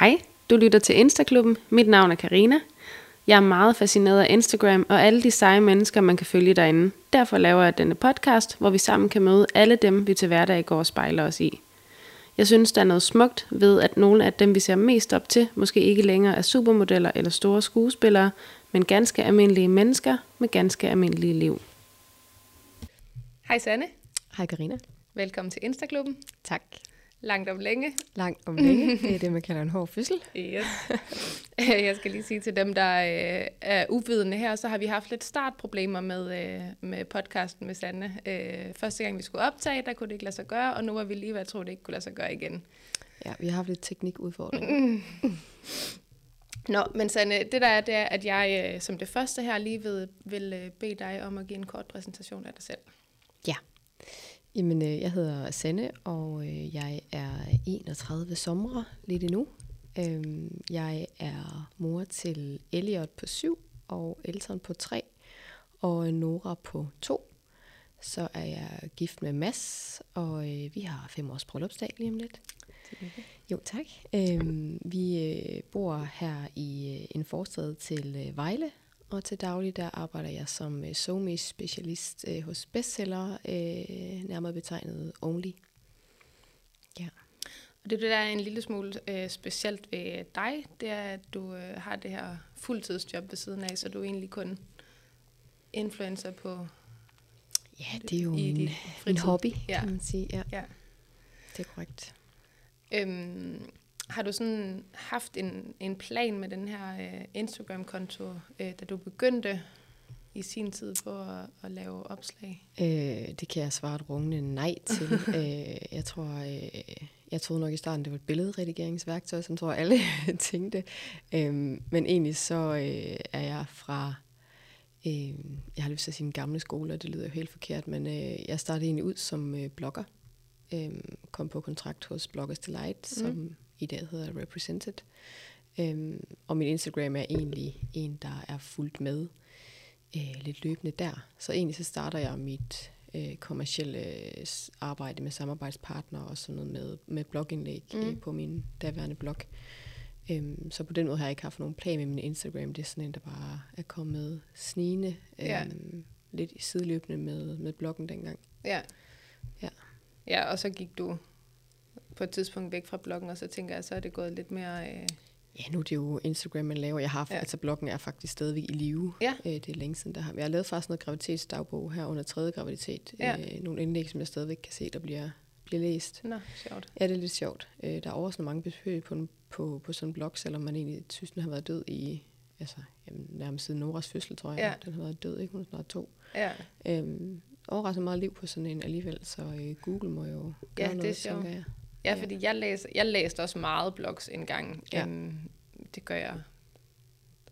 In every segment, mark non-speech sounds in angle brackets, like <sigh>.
Hej, du lytter til Instaklubben. Mit navn er Karina. Jeg er meget fascineret af Instagram og alle de seje mennesker, man kan følge derinde. Derfor laver jeg denne podcast, hvor vi sammen kan møde alle dem, vi til hverdag går og spejler os i. Jeg synes, der er noget smukt ved, at nogle af dem, vi ser mest op til, måske ikke længere er supermodeller eller store skuespillere, men ganske almindelige mennesker med ganske almindelige liv. Hej Sanne. Hej Karina. Velkommen til Instaklubben. Tak. Langt om længe. Langt om længe. <laughs> Det er det, man kalder en hård fødsel. Yes. <laughs> Jeg skal lige sige til dem, der øh, er uvidende her, så har vi haft lidt startproblemer med, øh, med podcasten med Sanne. Øh, første gang vi skulle optage, der kunne det ikke lade sig gøre, og nu var vi lige ved at tro, det ikke kunne lade sig gøre igen. Ja, vi har haft lidt teknikudfordringer. <laughs> Nå, men Sanne, det der er, det er, at jeg som det første her lige vil, vil bede dig om at give en kort præsentation af dig selv. Ja. Jamen, øh, jeg hedder Sanne, og øh, jeg er 31 sommer lidt endnu. Øhm, jeg er mor til Elliot på 7 og Elton på 3 og øh, Nora på 2. Så er jeg gift med Mads, og vi har fem års bryllupsdag lige om lidt. Jo, tak. Øhm, vi bor her i en forstad til Vejle, og til daglig der arbejder jeg som somi specialist hos bestseller, nærmere betegnet Only. Ja. Og det, der er en lille smule øh, specielt ved dig, det er, at du øh, har det her fuldtidsjob ved siden af, så du er egentlig kun influencer på... Ja, det er jo min, min hobby, ja. kan man sige. Ja. ja. Det er korrekt. Øhm, har du sådan haft en, en plan med den her øh, Instagram-konto, øh, da du begyndte i sin tid på at, at lave opslag? Øh, det kan jeg svare et rungende nej til. <laughs> øh, jeg tror, øh, jeg troede nok i starten, det var et billedredigeringsværktøj, som tror alle <laughs> tænkte. Øh, men egentlig så øh, er jeg fra, øh, jeg har lyst til at sige en gamle skole, og det lyder jo helt forkert, men øh, jeg startede egentlig ud som øh, blogger. Øh, kom på kontrakt hos Bloggers Delight, mm. som i dag hedder Represented. Øh, og min Instagram er egentlig en, der er fuldt med øh, lidt løbende der. Så egentlig så starter jeg mit øh, kommercielle arbejde med samarbejdspartnere og sådan noget med, med blogindlæg mm. øh, på min daværende blog. Øhm, så på den måde har jeg ikke haft nogen plan med min Instagram. Det er sådan en, der bare er kommet snigende, øhm, ja. lidt sideløbende med, med bloggen dengang. Ja. ja. Ja, og så gik du på et tidspunkt væk fra bloggen, og så tænker jeg, så er det gået lidt mere... Øh Ja, nu er det jo Instagram, man laver. Jeg har, ja. altså bloggen er faktisk stadigvæk i live. Ja. Øh, det er længe siden, der har Jeg har lavet faktisk noget graviditetsdagbog her under tredje graviditet. Ja. Øh, nogle indlæg, som jeg stadigvæk kan se, der bliver, bliver læst. Nå, sjovt. Ja, det er lidt sjovt. Øh, der er også mange besøg på, på, på sådan en blog, selvom man egentlig synes, den har været død i altså, jamen, nærmest siden Noras fødsel, tror jeg. Ja. Den har været død, ikke? Hun er snart to. Ja. Øhm, overraskende meget liv på sådan en alligevel, så øh, Google må jo gøre ja, noget, det er sjovt. jeg. Ja, fordi jeg, læser, jeg læste også meget blogs engang. Ja. Um, det gør jeg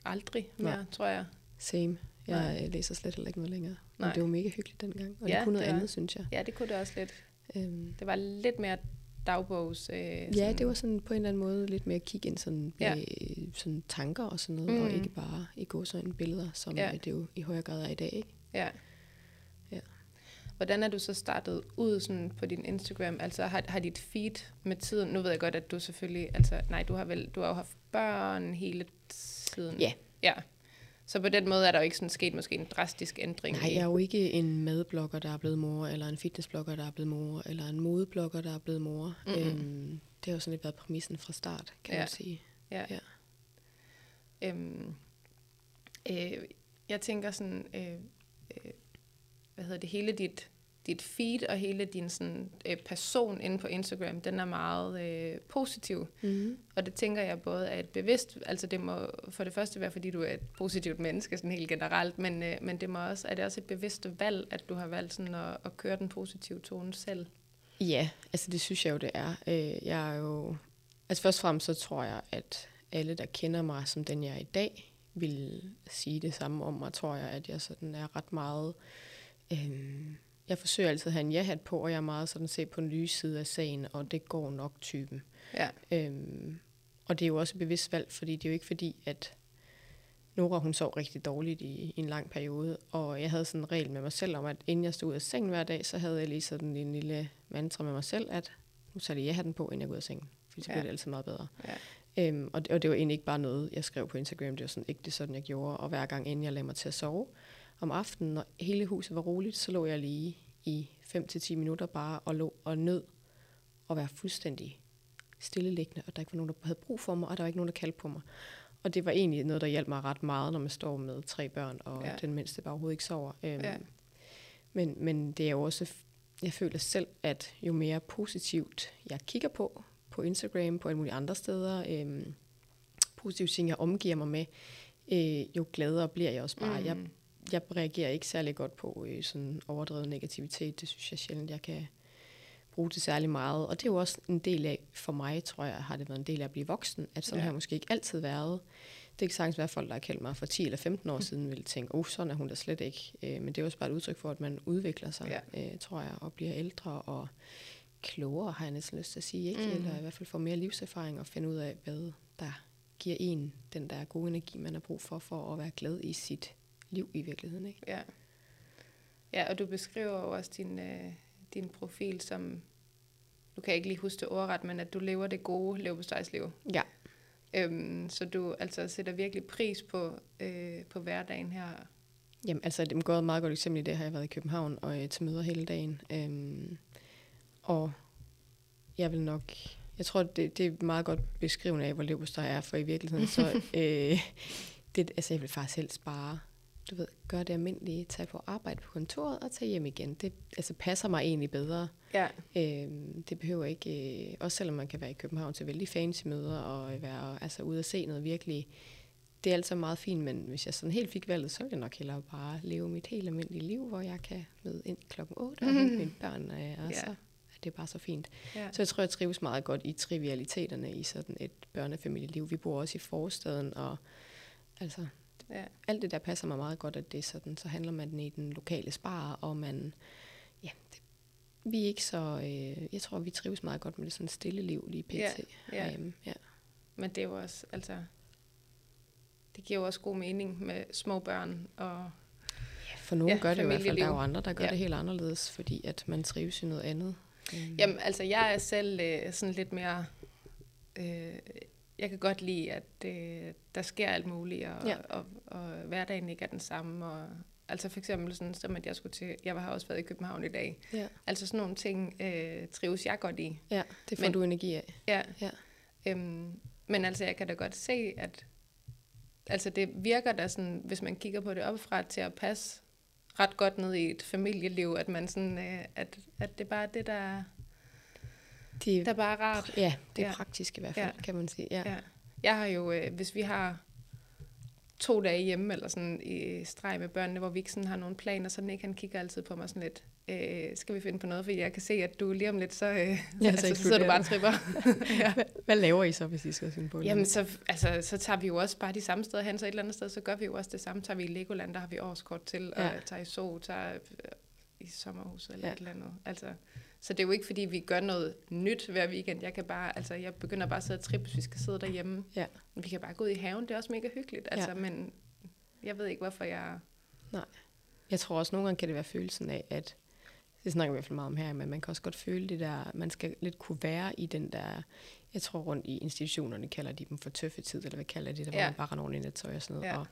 aldrig mere, Nej. tror jeg. Same. Jeg Nej. læser slet heller ikke noget længere. Nej. Men det var mega hyggeligt dengang. Og ja, det kunne noget det var, andet, synes jeg. Ja, det kunne det også lidt. Um, det var lidt mere dagbogs... Øh, sådan. Ja, det var sådan på en eller anden måde lidt mere at kigge ind sådan, ja. med, sådan tanker og sådan noget, mm. og ikke bare i gå sådan billeder, som ja. det jo i højere grad er i dag. Ikke? Ja. Hvordan er du så startet ud sådan på din Instagram? Altså har, har dit feed med tiden, nu ved jeg godt, at du selvfølgelig, altså nej, du har vel, du har jo haft børn hele tiden. Ja. Ja. Så på den måde er der jo ikke sådan sket måske en drastisk ændring. Nej, jeg er jo ikke en madblogger, der er blevet mor, eller en fitnessblogger, der er blevet mor, eller en modeblogger, der er blevet mor. Mm-hmm. Øhm, det har jo sådan lidt været præmissen fra start, kan ja. man sige. Ja. ja. Øhm, øh, jeg tænker sådan, øh, øh, hvad hedder det, hele dit, dit feed og hele din sådan, øh, person inde på Instagram, den er meget øh, positiv. Mm. Og det tænker jeg både er et bevidst, altså det må for det første være, fordi du er et positivt menneske, sådan helt generelt, men, øh, men det må også, er det også et bevidst valg, at du har valgt sådan at, at køre den positive tone selv? Ja, altså det synes jeg jo, det er. Øh, jeg er jo, altså først og fremmest så tror jeg, at alle, der kender mig som den jeg er i dag, vil sige det samme om mig, tror jeg, at jeg sådan er ret meget Øhm, jeg forsøger altid at have en ja-hat på, og jeg er meget sådan set på en lyse side af sagen, og det går nok typen. Ja. Øhm, og det er jo også et bevidst valg, fordi det er jo ikke fordi, at Nora hun sov rigtig dårligt i, i en lang periode, og jeg havde sådan en regel med mig selv om, at inden jeg stod ud af sengen hver dag, så havde jeg lige sådan en lille mantra med mig selv, at nu sætter jeg ja-hatten på, inden jeg går ud af sengen, for så ja. bliver det altid meget bedre. Ja. Øhm, og, det, og det var egentlig ikke bare noget, jeg skrev på Instagram, det var sådan, ikke det sådan, jeg gjorde. Og hver gang, inden jeg lagde mig til at sove om aftenen, når hele huset var roligt, så lå jeg lige i 5-10 minutter bare og lå og nød at være fuldstændig stilleliggende, og der ikke var nogen, der havde brug for mig, og der var ikke nogen, der kaldte på mig. Og det var egentlig noget, der hjalp mig ret meget, når man står med tre børn, og ja. den mindste bare overhovedet ikke sover. Øhm, ja. men, men det er jo også, jeg føler selv, at jo mere positivt jeg kigger på, på Instagram, på alle mulige andre steder, øhm, positive ting, jeg omgiver mig med, øh, jo gladere bliver jeg også bare. Mm. Jeg, jeg reagerer ikke særlig godt på øh, sådan overdrevet negativitet. Det synes jeg sjældent, jeg kan bruge det særlig meget. Og det er jo også en del af, for mig tror jeg, har det været en del af at blive voksen, at sådan ja. har måske ikke altid været. Det kan sagtens være folk, der har kendt mig for 10 eller 15 år mm. siden, ville tænke, oh, sådan er hun da slet ikke. Øh, men det er også bare et udtryk for, at man udvikler sig, ja. øh, tror jeg, og bliver ældre og klogere, har jeg næsten lyst til at sige. Ikke? Mm. Eller i hvert fald får mere livserfaring og finde ud af, hvad der giver en den der gode energi, man har brug for, for at være glad i sit liv i virkeligheden. Ikke? Ja. ja, og du beskriver jo også din, øh, din profil som, du kan ikke lige huske det ordret, men at du lever det gode leverpostejsliv. Ja. Øhm, så du altså sætter virkelig pris på, øh, på hverdagen her. Jamen, altså, det et meget godt eksempel i det, har jeg været i København og øh, til møder hele dagen. Øhm, og jeg vil nok... Jeg tror, det, det er meget godt beskrivende af, hvor leverpostej er, for i virkeligheden, så <laughs> øh, det, altså, jeg vil faktisk helst bare du ved, gøre det almindelige, tage på arbejde på kontoret og tage hjem igen. Det altså, passer mig egentlig bedre. Ja. Øhm, det behøver ikke, øh, også selvom man kan være i København til vældig fancy møder og være altså, ude og se noget virkelig, det er altså meget fint, men hvis jeg sådan helt fik valget, så ville jeg nok hellere bare leve mit helt almindelige liv, hvor jeg kan møde ind klokken 8 og hente mine børn, øh, og ja. så det er bare så fint. Ja. Så jeg tror, jeg trives meget godt i trivialiteterne i sådan et børnefamilieliv. Vi bor også i forstaden, og altså, Ja. Alt det der passer mig meget godt, at det er sådan, så handler man i den lokale spar, og man, ja, det, vi er ikke så, øh, jeg tror, vi trives meget godt med det sådan stille liv lige pt. Ja, ja. Herhjemme. ja. Men det er jo også, altså, det giver jo også god mening med små børn og Ja, for nogen ja, gør det i hvert fald. Der er jo andre, der gør ja. det helt anderledes, fordi at man trives i noget andet. Mm. Jamen, altså, jeg er selv øh, sådan lidt mere... Øh, jeg kan godt lide, at øh, der sker alt muligt, og, ja. og, og, og hverdagen ikke er den samme. Og, altså for eksempel sådan, som at jeg skulle til, jeg har også været i København i dag. Ja. Altså sådan nogle ting øh, trives jeg godt i. Ja, det får men, du energi af. Ja. ja. Øhm, men altså jeg kan da godt se, at altså det virker da sådan, hvis man kigger på det opfra, til at passe ret godt ned i et familieliv, at man sådan, øh, at, at det er bare det, der det, der er bare rart. Ja, det er ja. praktisk i hvert fald, ja. kan man sige. Ja. ja. Jeg har jo, øh, hvis vi har to dage hjemme, eller sådan i streg med børnene, hvor vi ikke sådan har nogen planer, så Nick han kigger altid på mig sådan lidt, øh, skal vi finde på noget, fordi jeg kan se, at du lige om lidt, så, øh, <laughs> ja, altså, så, så sidder du bare og tripper. <laughs> ja. hvad, laver I så, hvis I skal finde på? Jamen, så, altså, så tager vi jo også bare de samme steder hen, så et eller andet sted, så gør vi jo også det samme. Tager vi i Legoland, der har vi årskort til, ja. og tager i Zoo, tager øh, i sommerhus eller ja. et eller andet. Altså, så det er jo ikke, fordi vi gør noget nyt hver weekend. Jeg kan bare, altså, jeg begynder bare at sidde og trippe, hvis vi skal sidde derhjemme. Ja. Vi kan bare gå ud i haven, det er også mega hyggeligt. Altså, ja. men jeg ved ikke, hvorfor jeg... Nej. Jeg tror også, nogle gange kan det være følelsen af, at det snakker vi i hvert fald meget om her, men man kan også godt føle det der, man skal lidt kunne være i den der, jeg tror rundt i institutionerne kalder de dem for tøffetid, eller hvad kalder de det, der ja. man bare render ordentligt tøj og sådan noget. Ja. Og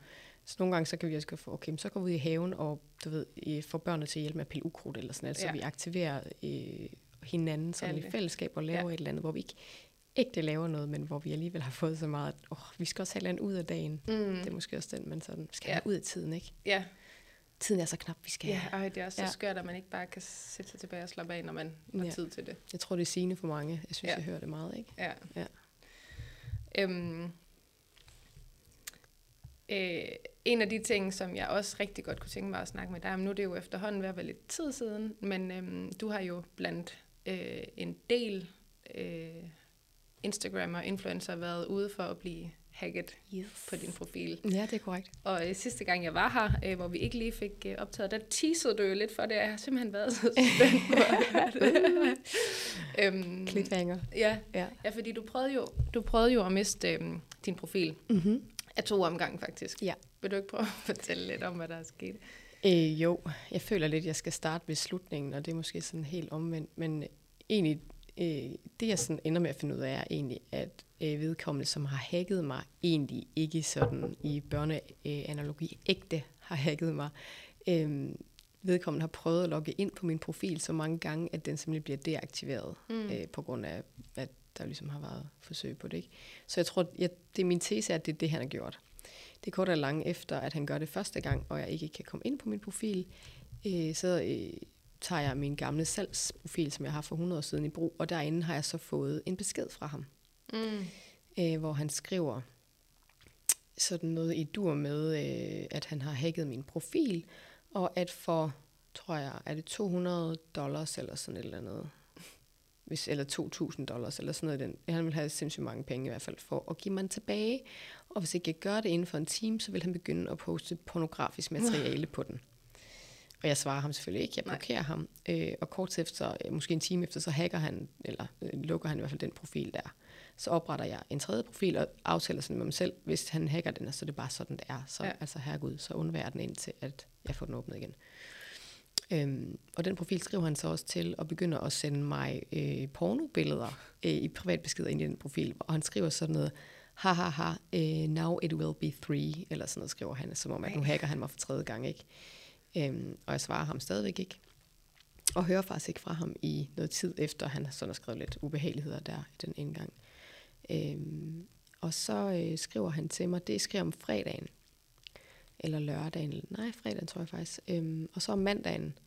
så nogle gange, så kan vi også få, okay, så går vi ud i haven, og du ved, får børnene til at hjælpe med at pille ukrudt eller sådan noget, ja. så vi aktiverer øh, hinanden sådan i fællesskab og laver ja. et eller andet, hvor vi ikke ægte laver noget, men hvor vi alligevel har fået så meget, at oh, vi skal også have et ud af dagen. Mm. Det er måske også den, men sådan, skal ja. have ud af tiden, ikke? Ja. Tiden er så knap, vi skal Ja, og det er også så ja. skørt, at man ikke bare kan sætte sig tilbage og slappe af, når man har ja. tid til det. Jeg tror, det er sigende for mange. Jeg synes, ja. jeg hører det meget, ikke? Ja. ja. Øhm, Øh, en af de ting, som jeg også rigtig godt kunne tænke mig at snakke med dig om, nu det er jo efterhånden ved at være lidt tid siden, men øhm, du har jo blandt øh, en del øh, Instagram og influencer været ude for at blive hacket yes. på din profil. Ja, det er korrekt. Og øh, sidste gang jeg var her, øh, hvor vi ikke lige fik øh, optaget, der teasede du jo lidt for det, jeg har simpelthen været så spændt på det. <laughs> øhm, Cliffhanger. Ja, ja. ja, fordi du prøvede jo, du prøvede jo at miste øh, din profil. Mm-hmm. Af to omgange, faktisk. Ja. Vil du ikke prøve at fortælle lidt om, hvad der er sket? Øh, jo, jeg føler lidt, at jeg skal starte ved slutningen, og det er måske sådan helt omvendt. Men egentlig øh, det jeg sådan ender med at finde ud af, er egentlig, at øh, vedkommende, som har hacket mig, egentlig ikke sådan i børneanalogi ægte har hacket mig. Øh, vedkommende har prøvet at logge ind på min profil så mange gange, at den simpelthen bliver deaktiveret, mm. øh, på grund af, at der ligesom har været forsøg på det. Ikke? Så jeg tror, jeg, det er min tese, at det er det, han har gjort. Det er kort og langt efter, at han gør det første gang, og jeg ikke kan komme ind på min profil, øh, så øh, tager jeg min gamle salgsprofil, som jeg har for 100 år siden i brug, og derinde har jeg så fået en besked fra ham, mm. øh, hvor han skriver sådan noget i dur med, øh, at han har hacket min profil, og at for, tror jeg, er det 200 dollars eller sådan et eller andet, hvis, eller 2.000 dollars, eller sådan noget. Den. Han vil have sindssygt mange penge i hvert fald for at give mig tilbage. Og hvis ikke jeg gør det inden for en time, så vil han begynde at poste pornografisk materiale på den. Og jeg svarer ham selvfølgelig ikke, jeg blokerer Nej. ham. Øh, og kort efter, øh, måske en time efter, så hacker han, eller øh, lukker han i hvert fald den profil der. Så opretter jeg en tredje profil og aftaler sådan med mig selv, hvis han hacker den, så det er bare sådan, det er. Så ja. altså herregud, så undværer den indtil, at jeg får den åbnet igen. Øhm, og den profil skriver han så også til, og begynder at sende mig øh, pornobilleder øh, i privatbeskeder ind i den profil. Og han skriver sådan noget, ha ha ha, uh, now it will be three, eller sådan noget skriver han, som om, at nu hacker han mig for tredje gang, ikke? Øhm, og jeg svarer ham stadigvæk ikke. Og hører faktisk ikke fra ham i noget tid efter, han har sådan skrevet lidt ubehageligheder der i den ene gang. Øhm, og så øh, skriver han til mig, det skriver om fredagen, eller lørdagen, nej, fredagen tror jeg faktisk. Øhm, og så om mandagen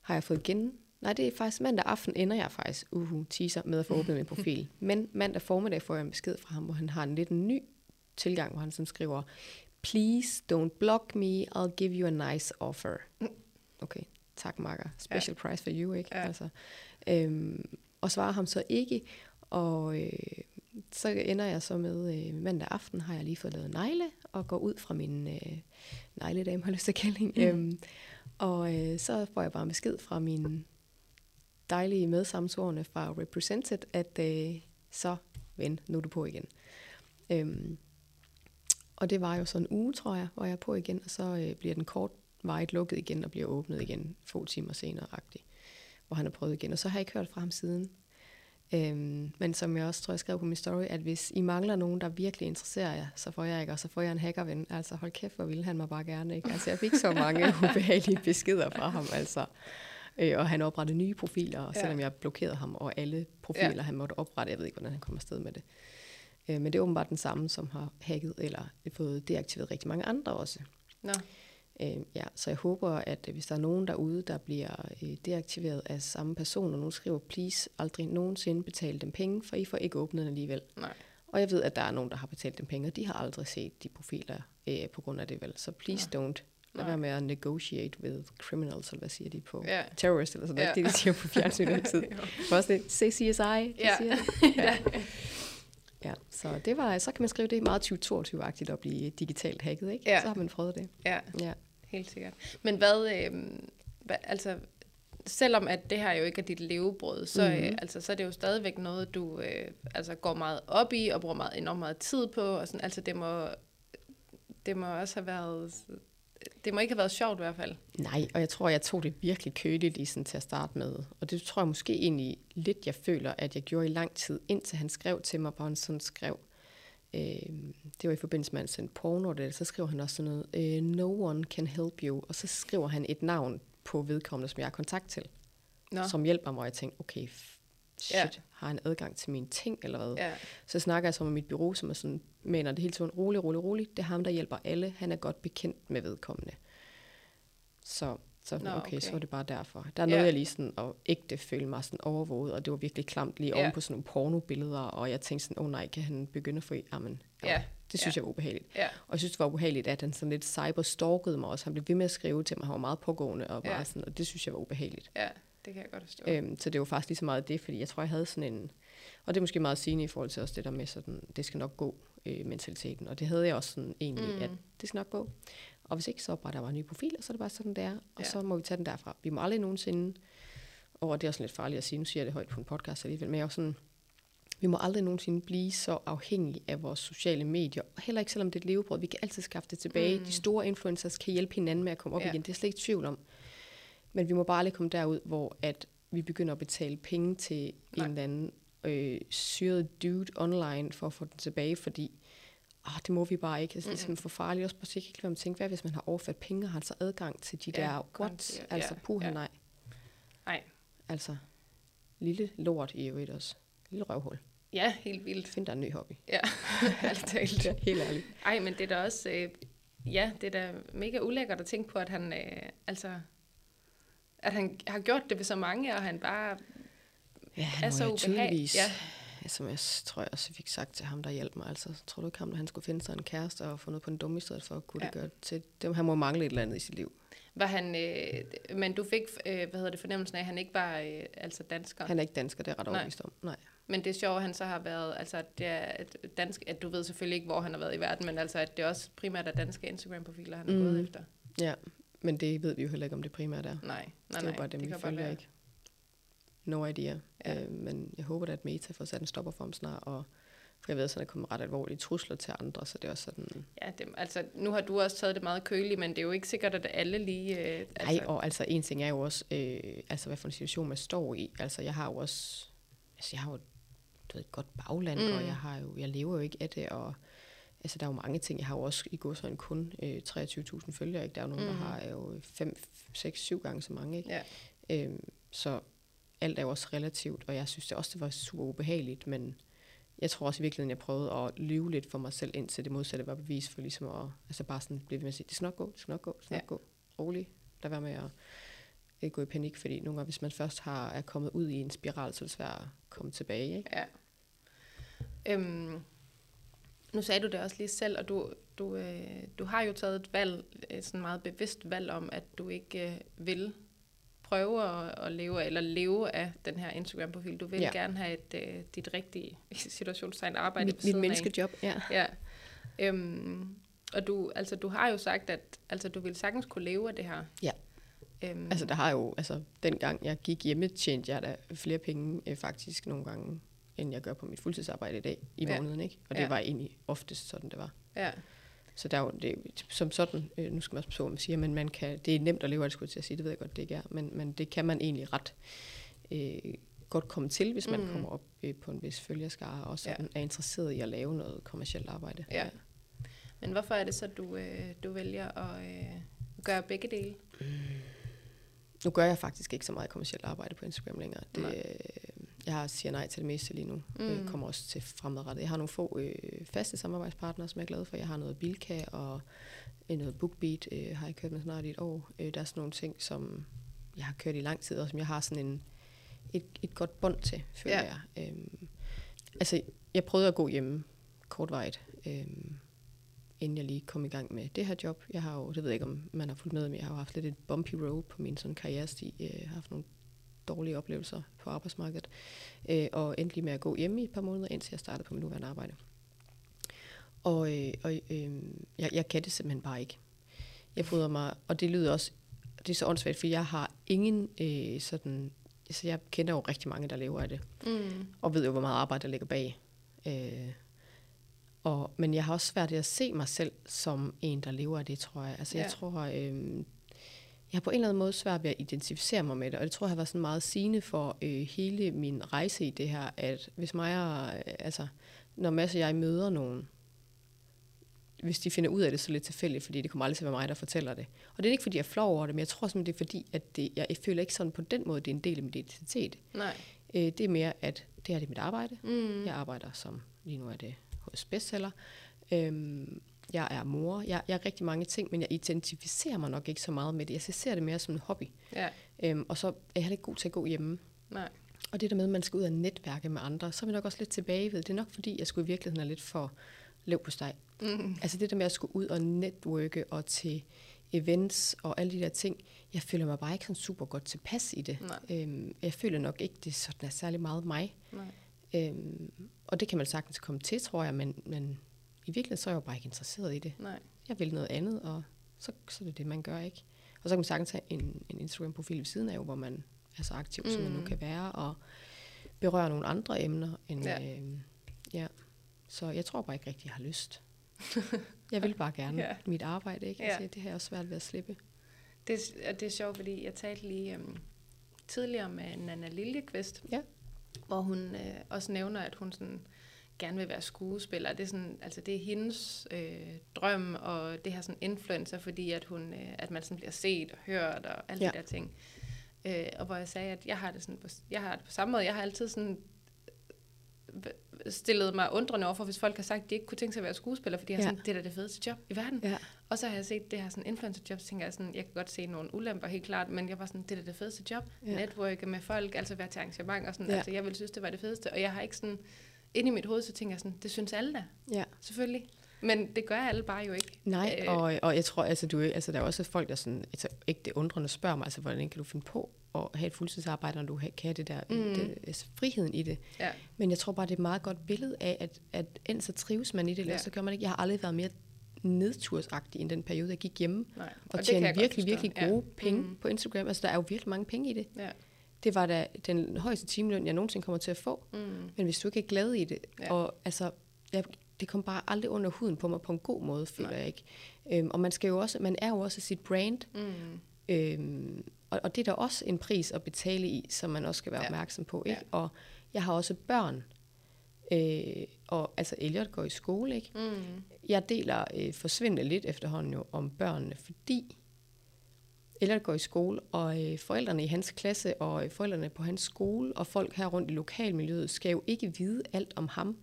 har jeg fået igen, nej, det er faktisk mandag aften, ender jeg faktisk, uhu, teaser med at få åbnet min profil. <laughs> Men mandag formiddag får jeg en besked fra ham, hvor han har en lidt ny tilgang, hvor han sådan skriver, please don't block me, I'll give you a nice offer. Okay, tak Marker. Special ja. price for you, ikke? Ja. Altså, øhm, og svarer ham så ikke, og øh, så ender jeg så med, øh, mandag aften har jeg lige fået lavet negle, og går ud fra min øh, negledame, har lyst til kalde mm. øhm, Og øh, så får jeg bare besked fra min dejlige medsamsvorene fra Represented, at øh, så ven, nu er du på igen. Øhm, og det var jo sådan en uge, tror jeg, hvor jeg er på igen, og så øh, bliver den kort vejet lukket igen og bliver åbnet igen få timer senere, agtigt, hvor han har prøvet igen. Og så har jeg ikke hørt fra ham siden. Øhm, men som jeg også tror, jeg skrev på min story, at hvis I mangler nogen, der virkelig interesserer jer, så får jeg ikke, og så får jeg en hackerven. Altså hold kæft, hvor ville han mig bare gerne. Ikke? Altså jeg fik så mange <laughs> ubehagelige beskeder fra ham. Altså. Øh, og han oprettede nye profiler, og selvom ja. jeg blokerede ham, og alle profiler, ja. han måtte oprette, jeg ved ikke, hvordan han kommer afsted med det. Øh, men det er åbenbart den samme, som har hacket eller fået deaktiveret rigtig mange andre også. Nå. Øh, ja, så jeg håber, at hvis der er nogen derude, der bliver øh, deaktiveret af samme person, og nogen skriver, please aldrig nogensinde betale dem penge, for I får ikke åbnet den alligevel. Nej. Og jeg ved, at der er nogen, der har betalt dem penge, og de har aldrig set de profiler øh, på grund af det vel. Så please ja. don't. Lad være med at negotiate with criminals, eller hvad siger de på? Ja. Terrorist, eller sådan noget. Ja. Det, de siger på fjernsynet altid. <laughs> Også det, say CSI, de ja. siger. <laughs> ja. Ja, så det var, så kan man skrive det meget 2022-agtigt at blive digitalt hacket, ikke? Ja. Så har man prøvet det. Ja, ja. Helt sikkert. Men hvad, øh, hvad, altså, selvom at det her jo ikke er dit levebrød, så, mm-hmm. øh, altså, så er det jo stadigvæk noget, du øh, altså, går meget op i, og bruger meget, enormt meget tid på, og sådan, altså det må, det må også have været det må ikke have været sjovt i hvert fald. Nej, og jeg tror, jeg tog det virkelig køligt i sådan til at starte med. Og det tror jeg måske egentlig lidt, jeg føler, at jeg gjorde i lang tid, indtil han skrev til mig, hvor han sådan skrev, øh, det var i forbindelse med, at han sendte porno, det, så skriver han også sådan noget, øh, no one can help you, og så skriver han et navn på vedkommende, som jeg har kontakt til, Nå. som hjælper mig, og jeg tænkte, okay, shit, ja. har han adgang til mine ting, eller hvad? Ja. Så snakker jeg så med mit bureau, som er sådan, mener det hele tiden, rolig, rolig, rolig, det er ham, der hjælper alle, han er godt bekendt med vedkommende. Så, så Nå, okay, okay, så er det bare derfor. Der er noget, ja. jeg lige sådan, og ægte følte mig sådan overvåget, og det var virkelig klamt lige ja. oven på sådan nogle pornobilleder, og jeg tænkte sådan, åh oh, nej, kan han begynde at få i, amen, ja. Det synes ja. jeg var ubehageligt. Ja. Og jeg synes, det var ubehageligt, at han sådan lidt cyberstalkede mig også. Han blev ved med at skrive til mig, han var meget pågående, og, bare sådan, og det synes jeg var ubehageligt. Ja det kan jeg godt forstå. Øhm, så det var faktisk lige så meget det, fordi jeg tror, jeg havde sådan en, og det er måske meget sigende i forhold til også det der med sådan, det skal nok gå øh, mentaliteten, og det havde jeg også sådan egentlig, mm. at det skal nok gå. Og hvis ikke, så opretter jeg bare ny profil, og så er det bare sådan, der, og ja. så må vi tage den derfra. Vi må aldrig nogensinde, og det er også lidt farligt at sige, nu siger jeg det højt på en podcast alligevel, men jeg er også sådan, vi må aldrig nogensinde blive så afhængige af vores sociale medier. Heller ikke selvom det er et levebrød. Vi kan altid skaffe det tilbage. Mm. De store influencers kan hjælpe hinanden med at komme op ja. igen. Det er slet ikke tvivl om. Men vi må bare aldrig komme derud, hvor at vi begynder at betale penge til Nej. en eller anden øh, syret dude online for at få den tilbage, fordi ah, det må vi bare ikke. Altså, det er for farligt. Også på hvad man tænker, hvad hvis man har overført penge og har altså adgang til de Ja, der what? konti, ja, Altså, puha, ja. nej. Nej. Altså, lille lort i øvrigt også. Lille røvhul. Ja, helt vildt. Find dig en ny hobby. Ja, <laughs> ærligt talt. Ja, helt ærligt. Ej, men det er da også... Øh, ja, det er da mega ulækkert at tænke på, at han... Øh, altså, at han har gjort det ved så mange, og han bare Ja, han er så ubehagelig. Ja, som jeg s- tror, jeg også fik sagt til ham, der hjalp mig. Altså, tror du ikke ham, at han skulle finde sig en kæreste og få noget på en dum i stedet for at kunne Ja. det gøre det til? Det, han må mangle et eller andet i sit liv. var han... Øh, men du fik, øh, hvad hedder det, fornemmelsen af, at han ikke var øh, altså dansker. Han er ikke dansker, det er jeg ret overbevist om. Nej. Men det er sjovt, at han så har været, altså at det er et dansk, at du ved selvfølgelig ikke, hvor han har været i verden, men altså at det også primært er danske Instagram-profiler, han Mm. gået efter. Ja, men det ved vi jo heller ikke, om det primært er. Nej, nej, det er nej. bare dem, det vi følger ikke. No idea. Øh, men jeg håber da, at Meta får sat en stopper for ham snart. Og, for jeg ved, at der kommer ret alvorlige trusler til andre, så det er også sådan... Ja, det, altså nu har du også taget det meget køligt, men det er jo ikke sikkert, at alle lige... Øh, Nej, altså, og altså en ting er jo også, øh, altså hvad for en situation man står i. Altså jeg har jo også, altså jeg har jo du ved, et godt bagland, Mm. og jeg har jo, jeg lever jo ikke af det, og altså der er jo mange ting. Jeg har jo også i går sådan kun øh, 23.000 følgere, ikke? Der er jo nogen. Mm. der har jo 5, 6, 7 gange så mange, ikke? Ja. Øhm, så alt er jo også relativt, og jeg synes det også, det var super ubehageligt, men jeg tror også i virkeligheden, jeg prøvede at lyve lidt for mig selv, indtil det modsatte var bevis for ligesom at, altså bare sådan blive ved med at sige, det skal nok gå, det skal nok gå, det skal Ja. nok gå, rolig, lad være med at ikke gå i panik, fordi nogle gange, hvis man først har, er kommet ud i en spiral, så er det svært at komme tilbage, ikke? Ja. Øhm, nu sagde du det også lige selv, og du, du, øh, du har jo taget et valg, et sådan meget bevidst valg om, at du ikke øh, vil prøve at, at leve, eller leve af den her Instagram-profil. Du vil ja. Gerne have et, øh, dit rigtige <laughs> situationstegn arbejde Mit, ved mit af. menneskejob, ja. Ja. Øhm, og du, altså, du har jo sagt, at altså, du vil sagtens kunne leve af det her. Ja. Øhm, Altså der har jo, altså dengang jeg gik hjemme, tjente jeg da flere penge øh, faktisk nogle gange, end jeg gør på mit fuldtidsarbejde i dag i Ja. måneden, ikke? Og det Ja. var egentlig oftest sådan, det var. ja. Så der er jo, det, som sådan, øh, nu skal man også på, hvad man siger, men man kan, det er nemt at leve af det, skulle jeg til at sige, det ved jeg godt, det ikke er, men, men det kan man egentlig ret øh, godt komme til, hvis man Mm. mm. kommer op øh, på en vis følgeskare, og sådan Ja. er interesseret i at lave noget kommercielt arbejde. Ja. Men hvorfor er det så, du, øh, du vælger at øh, gøre begge dele? Nu gør jeg faktisk ikke så meget kommercielt arbejde på Instagram længere. Det, Nej. Jeg har siger nej til det meste lige nu. Mm. Mm. Øh, kommer også til fremadrettet. Jeg har nogle få øh, faste samarbejdspartnere, som jeg er glad for. Jeg har noget Bilka og øh, noget BookBeat, øh, har jeg kørt med snart i et år. Øh, der er sådan nogle ting, som jeg har kørt i lang tid, og som jeg har sådan en, et, et godt bånd til, føler Ja. jeg. Øhm, altså, jeg prøvede at gå hjemme kortvarigt, øhm, inden jeg lige kom i gang med det her job. Jeg har jo, det ved jeg ikke, om man har fulgt med, men jeg har jo haft lidt et bumpy road på min sådan karrieresti. Jeg har haft nogle dårlige oplevelser på arbejdsmarkedet. Øh, og endte lige med at gå hjemme i et par måneder, indtil jeg startede på mit nuværende arbejde. Og, øh, og øh, jeg, jeg kan det simpelthen bare ikke. Jeg bryder mig, og det lyder også, det er så åndssvagt, for jeg har ingen øh, sådan, altså jeg kender jo rigtig mange, der lever af det, Mm. og ved jo, hvor meget arbejde der ligger bag. Øh, og, men jeg har også svært ved at se mig selv som en, der lever af det, tror jeg. Altså Ja. jeg tror, øh, jeg har på en eller anden måde svært ved at identificere mig med det, og det tror jeg har været sådan meget sigende for øh, hele min rejse i det her, at hvis mig og, øh, altså, når Mads og jeg møder nogen, hvis de finder ud af det så lidt tilfældigt, fordi det kommer aldrig til at være mig, der fortæller det. Og det er ikke, fordi jeg er flov over det, men jeg tror simpelthen, det er fordi, at det, jeg, føler ikke sådan på den måde, det er en del af min identitet. Nej. Øh, det er mere, at det her det er mit arbejde. Mm. Jeg arbejder som, lige nu er det hos bestseller. Øhm, jeg er mor. Jeg, jeg er rigtig mange ting, men jeg identificerer mig nok ikke så meget med det. Jeg ser det mere som en hobby. Ja. Øhm, og så er jeg heller ikke god til at gå hjemme. Nej. Og det der med, at man skal ud og netværke med andre, så er vi nok også lidt tilbage ved. Det er nok fordi, jeg skulle i virkeligheden er lidt for lev på steg. Mm. Altså det der med at skulle ud og netværke og til events og alle de der ting, jeg føler mig bare ikke sådan super godt tilpas i det. Nej. Øhm, jeg føler nok ikke, det sådan er særlig meget mig. Nej. Øhm, og det kan man sagtens komme til, tror jeg, men, men i virkeligheden så er jeg jo bare ikke interesseret i det. Nej. Jeg vil noget andet, og så, så er det det, man gør, ikke? Og så kan man sagtens have en, en Instagram-profil ved siden af, jo, hvor man er så aktiv, mm. som man nu Mm. kan være, og berøre nogle andre emner. End, Ja. Øhm, ja. Så jeg tror bare ikke rigtig, jeg har lyst. <laughs> jeg vil bare gerne Ja. mit arbejde, ikke? Ja. Altså, det har jeg også svært ved at slippe. Det, er- og det er sjovt, fordi jeg talte lige øhm, tidligere med Nana Liljeqvist, Ja. hvor hun øh, også nævner, at hun sådan gerne vil være skuespiller. Det er, sådan, altså det er hendes øh, drøm, og det har sådan influencer, fordi at, hun, øh, at man sådan bliver set og hørt og alle ja. de der ting. Øh, og hvor jeg sagde, at jeg har det sådan på, jeg har det på samme måde. Jeg har altid sådan stillet mig undrende over for, hvis folk har sagt, at de ikke kunne tænke sig at være skuespiller, fordi jeg ja. sådan, det er da det fedeste job i verden. Ja. Og så har jeg set det her sådan influencer job, så tænker jeg sådan, jeg kan godt se nogle ulemper helt klart, men jeg var sådan, det er da det fedeste job. Ja. Networke med folk, altså være til arrangement og sådan, ja. altså jeg ville synes, det var det fedeste. Og jeg har ikke sådan, inde i mit hoved, så tænker jeg sådan, det synes alle da. Ja. Selvfølgelig. Men det gør alle bare jo ikke. Nej, øh, og, og jeg tror, altså, du, altså, der er også folk, der sådan, altså, ikke det undrende spørger mig, altså, hvordan kan du finde på at have et fuldtidsarbejde, når du kan det der, mm. det, altså, friheden i det. Ja. Men jeg tror bare, det er et meget godt billede af, at, at enten så trives man i det, eller ja. så gør man ikke. Jeg har aldrig været mere nedtursagtig end den periode, jeg gik hjemme Nej. og, og tjente virkelig, virkelig gode ja. penge mm. på Instagram. Altså, der er jo virkelig mange penge i det. Ja. Det var da den højeste timeløn, jeg nogensinde kommer til at få. Mm. Men hvis du ikke er glad i det, ja. og altså, jeg, det kom bare aldrig under huden på mig på en god måde, føler Nej. jeg ikke. Øhm, og man skal jo også, man er jo også sit brand. Mm. Øhm, og, og det er der også en pris at betale i, som man også skal være ja. opmærksom på. Ikke? Ja. Og jeg har også børn. Øh, og altså Elliot går i skole, ikke? Mm. Jeg deler øh, forsvindende lidt efterhånden jo om børnene, fordi Elliot går i skole, og øh, forældrene i hans klasse, og øh, forældrene på hans skole, og folk her rundt i lokalmiljøet, skal jo ikke vide alt om ham.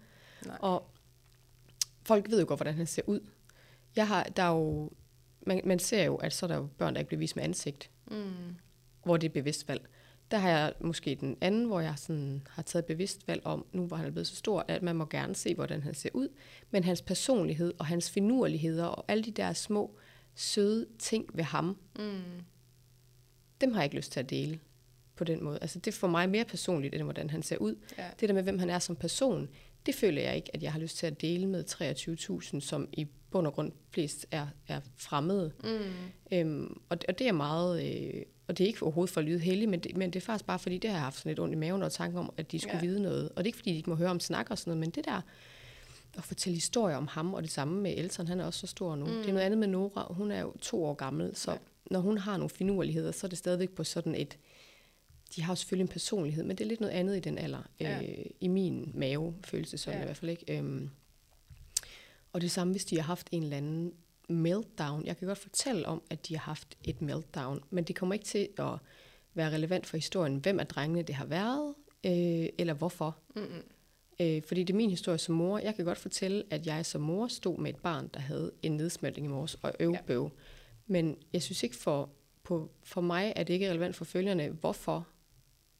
Nej. Og folk ved jo godt, hvordan han ser ud. Jeg har, der er jo, man, man ser jo, at så er der jo børn, der ikke bliver vist med ansigt, mm. hvor det er bevidst valg. Der har jeg måske den anden, hvor jeg sådan har taget bevidst valg om, nu hvor han er blevet så stor, at man må gerne se, hvordan han ser ud, men hans personlighed og hans finurligheder og alle de der små, søde ting ved ham, mm. dem har jeg ikke lyst til at dele på den måde. Altså det er for mig mere personligt, end hvordan han ser ud. Ja. Det der med, hvem han er som person, det føler jeg ikke, at jeg har lyst til at dele med 23.000, som i bund og grund flest er, er fremmede. Mm. Øhm, og, og det er meget, øh, og det er ikke overhovedet for at lyde heldig, men det, men det er faktisk bare, fordi det har haft sådan lidt ondt i maven og tanke om, at de skulle ja. vide noget. Og det er ikke, fordi de ikke må høre om snak og sådan noget, men det der at fortælle historier om ham, og det samme med Elton, han er også så stor nu. Mm. Det er noget andet med Nora, hun er jo to år gammel, så ja. når hun har nogle finurligheder, så er det stadigvæk på sådan et, de har selvfølgelig en personlighed, men det er lidt noget andet i den alder. Ja. Øh, I min mave føles det sådan ja. i hvert fald ikke. Øhm, og det samme, hvis de har haft en eller anden meltdown. Jeg kan godt fortælle om, at de har haft et meltdown, men det kommer ikke til at være relevant for historien, hvem af drengene det har været, øh, eller hvorfor. Mm-hmm. Øh, fordi det er min historie som mor. Jeg kan godt fortælle, at jeg som mor stod med et barn, der havde en nedsmeltning i mors og øvbøv. Ja. Men jeg synes ikke for, på, for mig, er det ikke relevant for følgerne, hvorfor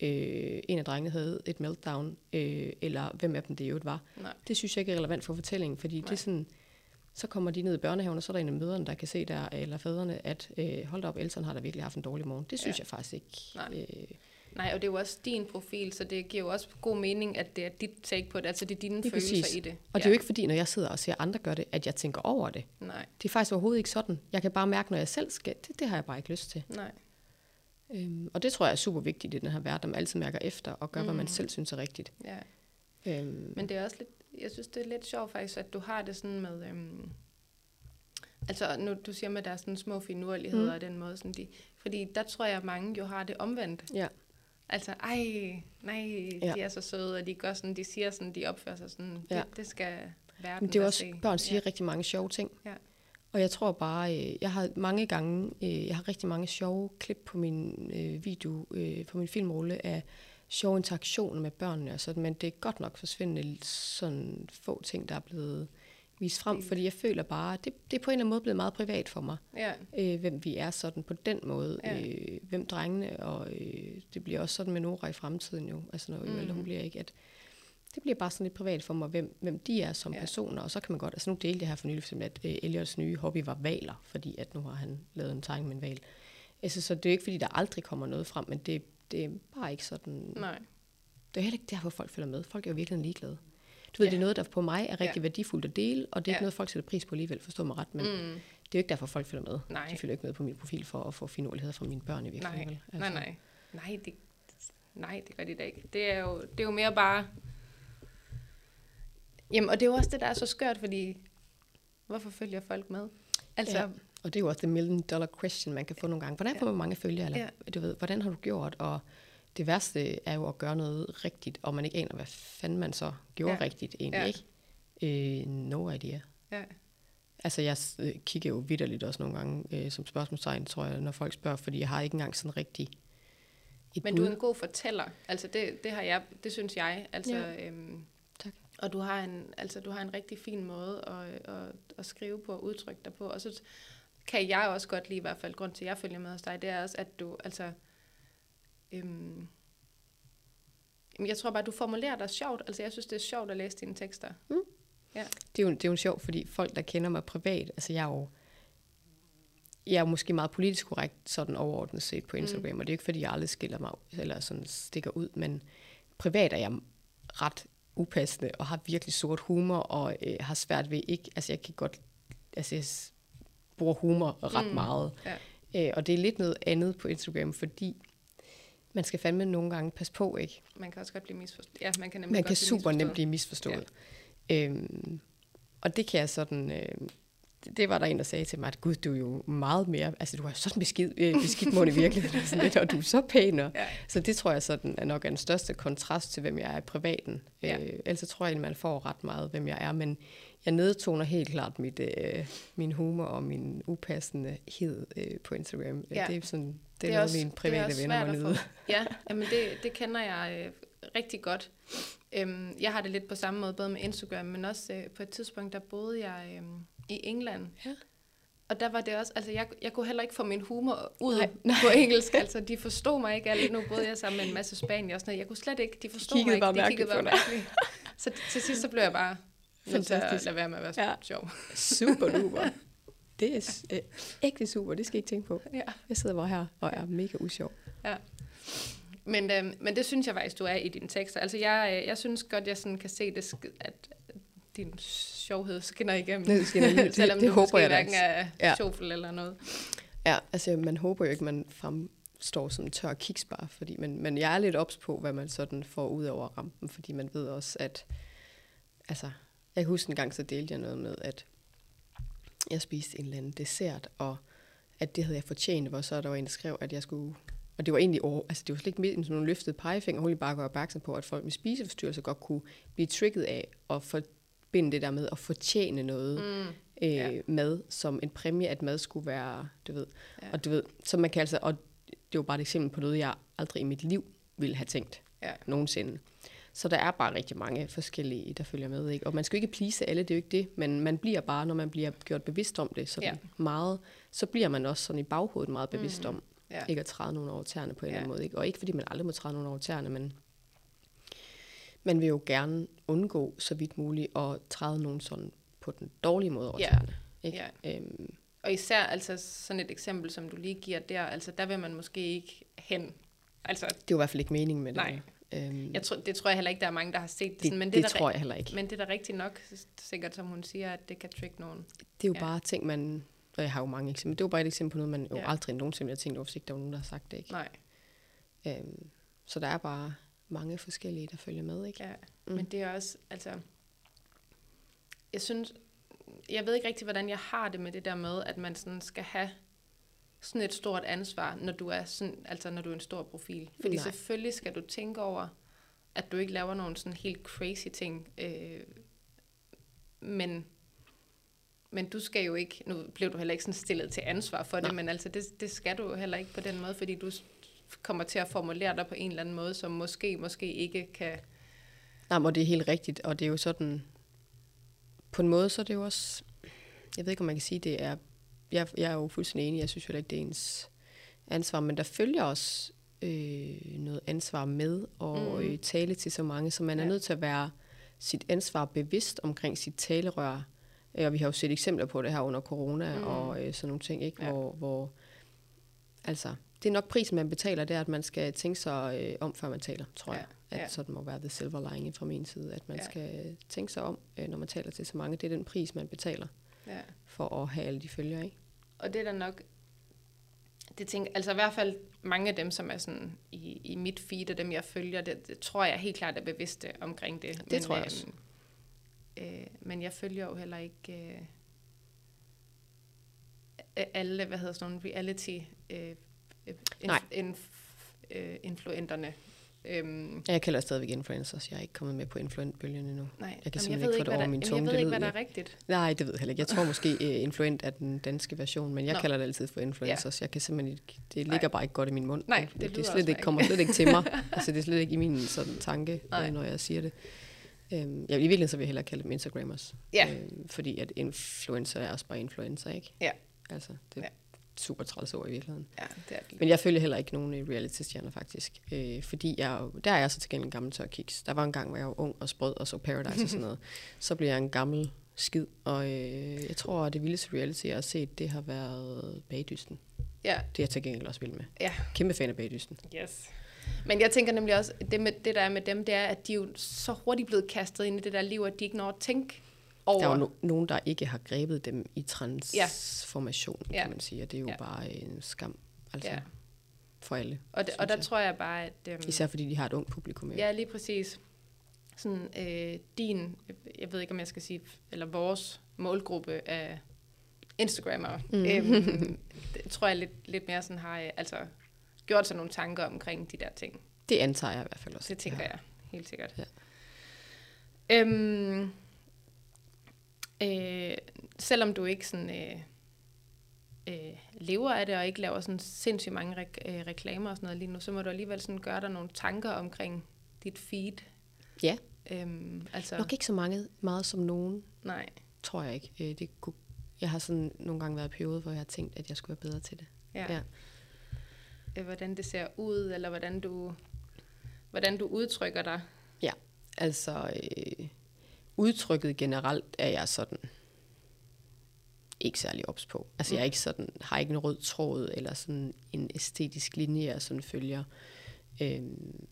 øh, en af drengene havde et meltdown, øh, eller hvem af dem det jo var. Nej. Det synes jeg ikke er relevant for fortællingen, fordi Nej. det er sådan, så kommer de ned i børnehaven, og så er der en af møderne, der kan se der, eller fædrene, at øh, hold da op, Elton har da virkelig haft en dårlig morgen. Det synes ja. jeg faktisk ikke. Nej. Øh, Nej, og det er jo også din profil, så det giver jo også god mening, at det er dit take på det, altså det er dine det er følelser præcis. i det. Og ja. det er jo ikke fordi, når jeg sidder og ser andre gøre det, at jeg tænker over det. Nej. Det er faktisk overhovedet ikke sådan. Jeg kan bare mærke, når jeg selv skal, det, det har jeg bare ikke lyst til. Nej. Øhm, og det tror jeg er super vigtigt i den her verden, at man altid mærker efter og gør, mm. hvad man mm. selv synes er rigtigt. Ja. Øhm. Men det er også lidt, jeg synes, det er lidt sjovt faktisk, at du har det sådan med, øhm, altså nu du siger med, at der er sådan små finurligheder mm. og den måde, sådan de, fordi der tror jeg, at mange jo har det omvendt. Ja. Altså, ej, nej, ja. de er så søde, og de gør sådan, de siger sådan, de opfører sig sådan, ja. det, det skal verden Men det er også, se. børn siger ja. rigtig mange sjove ting. Ja. Og jeg tror bare, øh, jeg har mange gange, øh, jeg har rigtig mange sjove klip på min øh, video, på min filmrulle af sjove interaktioner med børnene og sådan, men det er godt nok forsvindende sådan få ting, der er blevet vist frem, fordi jeg føler bare, det, det er på en eller anden måde blevet meget privat for mig, ja. øh, hvem vi er sådan på den måde, ja. øh, hvem drengene, og øh, det bliver også sådan med Nora i fremtiden jo, altså når mm. hun bliver ikke, at det bliver bare sådan lidt privat for mig, hvem, hvem de er som ja. personer, og så kan man godt, altså nu delte jeg her for nylig, for at uh, Elliots nye hobby var valer, fordi at nu har han lavet en tegning med en val. Altså, så det er jo ikke, fordi der aldrig kommer noget frem, men det, det er bare ikke sådan... Nej. Det er heller ikke derfor, folk følger med. Folk er jo virkelig ligeglade. Du ved, ja. det er noget, der på mig er rigtig ja. værdifuldt at dele, og det er ja. ikke noget, folk sætter pris på alligevel, forstå mig ret, men mm. det er jo ikke derfor, folk følger med. Nej. De følger ikke med på min profil for at få finurligheder fra mine børn i virkeligheden. Nej, altså. nej, nej. Nej det, nej, det gør de da ikke. Det er jo, det er jo mere bare Jamen, og det er jo også det, der er så skørt, fordi hvorfor følger folk med? Altså, ja. Og det er jo også the million dollar question, man kan få nogle gange. Hvordan får man mange følgere? Eller, ja. du ved, hvordan har du gjort? Og det værste er jo at gøre noget rigtigt, og man ikke aner, hvad fanden man så gjorde Ja. rigtigt egentlig, Ja. ja. ikke? Øh, no idea. Ja. Altså, jeg øh, kigger jo vidderligt også nogle gange øh, som spørgsmålstegn, tror jeg, når folk spørger, fordi jeg har ikke engang sådan rigtig et Men bud. du er en god fortæller. Altså det, det har jeg, det synes jeg. Altså, Ja. øhm, Tak. Og du har en, altså du har en rigtig fin måde at, at, at skrive på og udtrykke dig på. Og så kan jeg også godt lide i hvert fald, grund til at jeg følger med hos dig, det er også, at du, altså, øhm, jeg tror bare, du formulerer dig sjovt. Altså jeg synes, det er sjovt at læse dine tekster. Det er, jo, det er jo sjovt, fordi folk, der kender mig privat, altså jeg er jo, jeg er måske meget politisk korrekt sådan overordnet set på Instagram, mm. og det er ikke, fordi jeg aldrig skiller mig eller sådan stikker ud, men privat er jeg ret upassende, og har virkelig sort humor, og øh, har svært ved ikke, altså jeg kan godt, altså jeg bruger humor ret Mm. mm. meget, Ja. øh, og det er lidt noget andet på Instagram, fordi man skal fandme nogle gange passe på, ikke? Man kan også godt blive misforstået. Ja, man kan nemlig Man godt kan blive super nemt blive misforstået. Ja. Øhm, og det kan jeg sådan... Øh, det- var der en, der sagde til mig, at gud, du er jo meget mere... Altså, du har sådan beskid, øh, beskidt mund i virkeligheden, og, <laughs> sådan lidt, og du er så pæn. Og, Ja. Så det tror jeg sådan er nok er den største kontrast til, hvem jeg er i privaten. Ja. Øh, ellers så tror jeg, at man får ret meget, hvem jeg er. Men jeg nedtoner helt klart mit, øh, min humor og min upassendehed øh, på Instagram. Ja. Det er sådan... Det er, mine private også venner svært må at få- nyde. Ja, jamen det, det kender jeg øh, rigtig godt. Øhm, jeg har det lidt på samme måde, både med Instagram, men også øh, på et tidspunkt, der boede jeg øh, i England. Ja. Og der var det også, altså jeg, jeg kunne heller ikke få min humor ud Nej, <laughs> nej, på engelsk. Altså de forstod mig ikke alle. Nu boede jeg sammen med en masse spanier og sådan noget. Jeg kunne slet ikke, de forstod kiggede mig ikke. de kiggede bare mærkeligt. Så til sidst så blev jeg bare til at Fantastisk. lade være med at være ja. sjov. Super duper. <laughs> Det er øh, ægte super, det skal I ikke tænke på. Ja. Jeg sidder bare her og er mega usjov. Men, øhm, men det synes jeg faktisk, du er i dine tekster. Altså, jeg, øh, jeg synes godt, jeg sådan kan se, det, at din sjovhed skinner igennem. Det skinner lige- <laughs> det- Selvom det du håber måske jeg hverken er Ja. ja. sjovfuld eller noget. Ja, altså man håber jo ikke, man fremstår som tør kiksbar, fordi, men, men jeg er lidt ops på, hvad man sådan får ud over rampen, fordi man ved også, at altså, jeg kan huske en gang, så delte jeg noget med, at jeg spiste en eller anden dessert, og at det havde jeg fortjent, hvor så der var en, der skrev, at jeg skulle og det var egentlig over, altså det var slet ikke sådan nogle løftede pegefinger, hun bare gøre opmærksom på, at folk med spiseforstyrrelser godt kunne blive trigget af at forbinde det der med at fortjene noget Mm. øh, Ja. mad som en præmie, at mad skulle være, du ved, ja. og du ved, så man kan altså, og det var bare et eksempel på noget, jeg aldrig i mit liv ville have tænkt Ja. nogensinde. Så der er bare rigtig mange forskellige, der følger med, ikke? Og man skal jo ikke please alle, det er jo ikke det, men man bliver bare, når man bliver gjort bevidst om det sådan Ja. meget, så bliver man også sådan i baghovedet meget bevidst Mm. om, Ja. ikke at træde nogen over tæerne på en Ja. eller anden måde. Ikke? Og ikke fordi man aldrig må træde nogen over tæerne, men man vil jo gerne undgå så vidt muligt at træde nogen sådan på den dårlige måde over Ja. tæerne. Ikke? Ja. Øhm, Og især altså sådan et eksempel, som du lige giver der, altså der vil man måske ikke hen. Altså, det er jo i hvert fald ikke meningen med det. Nej. Øhm, jeg tror, det tror jeg heller ikke, der er mange, der har set det. det, sådan, men det, det, det er tror der, jeg heller ikke. Men det er da rigtigt nok, sikkert som hun siger, at det kan trigge nogen. Det er jo Ja. bare ting, man... Og jeg har jo mange eksempler. Det var bare et eksempel på noget, man jo Ja. aldrig nogensinde har tænkt over, hvis ikke der var nogen, der har sagt det. Ikke? Nej, Øhm, så der er bare mange forskellige, der følger med. Ikke? ja. Mm. Men det er også, altså... Jeg synes... Jeg ved ikke rigtig, hvordan jeg har det med det der med, at man sådan skal have sådan et stort ansvar, når du er sådan, altså når du er en stor profil. Fordi Nej. selvfølgelig skal du tænke over, at du ikke laver nogle sådan helt crazy ting. Øh, men, men du skal jo ikke, nu blev du heller ikke sådan stillet til ansvar for Nej. det, men altså det, det skal du jo heller ikke på den måde, fordi du kommer til at formulere dig på en eller anden måde, som måske, måske ikke kan... Nej, men det er helt rigtigt, og det er jo sådan, på en måde, så er det jo også, jeg ved ikke, om man kan sige, det er, jeg, jeg er jo fuldstændig enig, jeg synes jo ikke, det er ens ansvar, men der følger også øh, noget ansvar med og Mm. øh, tale til så mange, så man er Ja. nødt til at være sit ansvar bevidst omkring sit talerør. Øh, Og vi har jo set eksempler på det her under corona Mm. og øh, sådan nogle ting, ikke? Ja. Hvor, hvor, altså, det er nok prisen, man betaler, det er, at man skal tænke sig øh, om, før man taler, tror Ja, jeg. At ja. sådan må være the silver lining fra min side, at man ja. skal tænke sig om, øh, når man taler til så mange. Det er den pris, man betaler Ja. for at have alle de følger, ikke? Og det er da nok, det tænker, altså i hvert fald mange af dem, som er sådan i, i mit feed, og dem jeg følger, det, det tror jeg helt klart er bevidste omkring det. Det tror jeg også. Øh, øh, men jeg følger jo heller ikke øh, alle, hvad hedder sådan nogle reality øh, øh, Nej. inf, øh, influenterne. Øhm, Jeg kalder stadigvæk influencers. Jeg er ikke kommet med på influent-bølgen endnu. nej, Jeg kan simpelthen ved ikke få det over der, min tunge. Jeg ved ikke, hvad der jeg. er rigtigt. Nej, det ved jeg heller ikke. Jeg tror måske, uh, influent er den danske version, men jeg Nå. kalder det altid for influencers. Jeg kan simpelthen ikke, det ligger Nej. bare ikke godt i min mund. Nej, det, det slet også ikke, kommer slet ikke til mig. <laughs> altså, det er slet ikke i min sådan, tanke, Nej. øh, når jeg siger det. Øhm, ja, I virkeligheden så vil jeg hellere kalde dem Instagrammers. Ja. Øhm, fordi at influencer er også bare influencer, ikke? Ja. Altså, det Ja. Super træls ord i virkeligheden. Ja, det er det. Men jeg følger heller ikke nogen reality-stjerner, faktisk. Øh, fordi jeg, er der er jeg så til gengæld en gammel tørkiks. Der var en gang, hvor jeg var ung og sprød og så Paradise og sådan noget. <laughs> Så blev jeg en gammel skid. Og øh, jeg tror, at det vildeste reality, jeg har set, det har været Bagdysten. Ja, Det er jeg til gengæld også vild med. Ja. Kæmpe fan af Bagdysten. yes. Men jeg tænker nemlig også, det, med, det der er med dem, det er, at de er jo så hurtigt blevet kastet ind i det der liv, at de ikke når at tænke over. Der er jo no- nogen, der ikke har grebet dem i transformation, Ja. kan man sige. Og det er jo Ja. bare en skam. Altså, Ja. for alle. og, det, og der jeg. tror jeg bare, at... Øhm, Især fordi de har et ungt publikum. Ja, lige præcis. Sådan, øh, din, jeg ved ikke, om jeg skal sige, eller vores målgruppe af Instagrammer, mm. øhm, <laughs> det tror jeg lidt, lidt mere sådan har, øh, altså, gjort sig nogle tanker omkring de der ting. Det antager jeg i hvert fald også. Det tænker Ja. jeg, helt sikkert. Ja. Øhm, øh, selvom du ikke sådan, øh, øh, lever af det, og ikke laver sådan sindssygt mange re- øh, reklamer og sådan noget lige nu, så må du alligevel sådan gøre dig nogle tanker omkring dit feed. Ja. Øhm, altså, Nok ikke så mange, meget som nogen, nej. tror jeg ikke. Øh, Det kunne, jeg har sådan nogle gange været i perioder, hvor jeg har tænkt, at jeg skulle være bedre til det. Ja. Ja. Øh, Hvordan det ser ud, eller hvordan du, hvordan du udtrykker dig. Altså, øh, udtrykket generelt er jeg sådan ikke særlig ops på. Altså, jeg er ikke sådan, har ikke en rød tråd, eller sådan en æstetisk linje, jeg sådan følger. Øhm,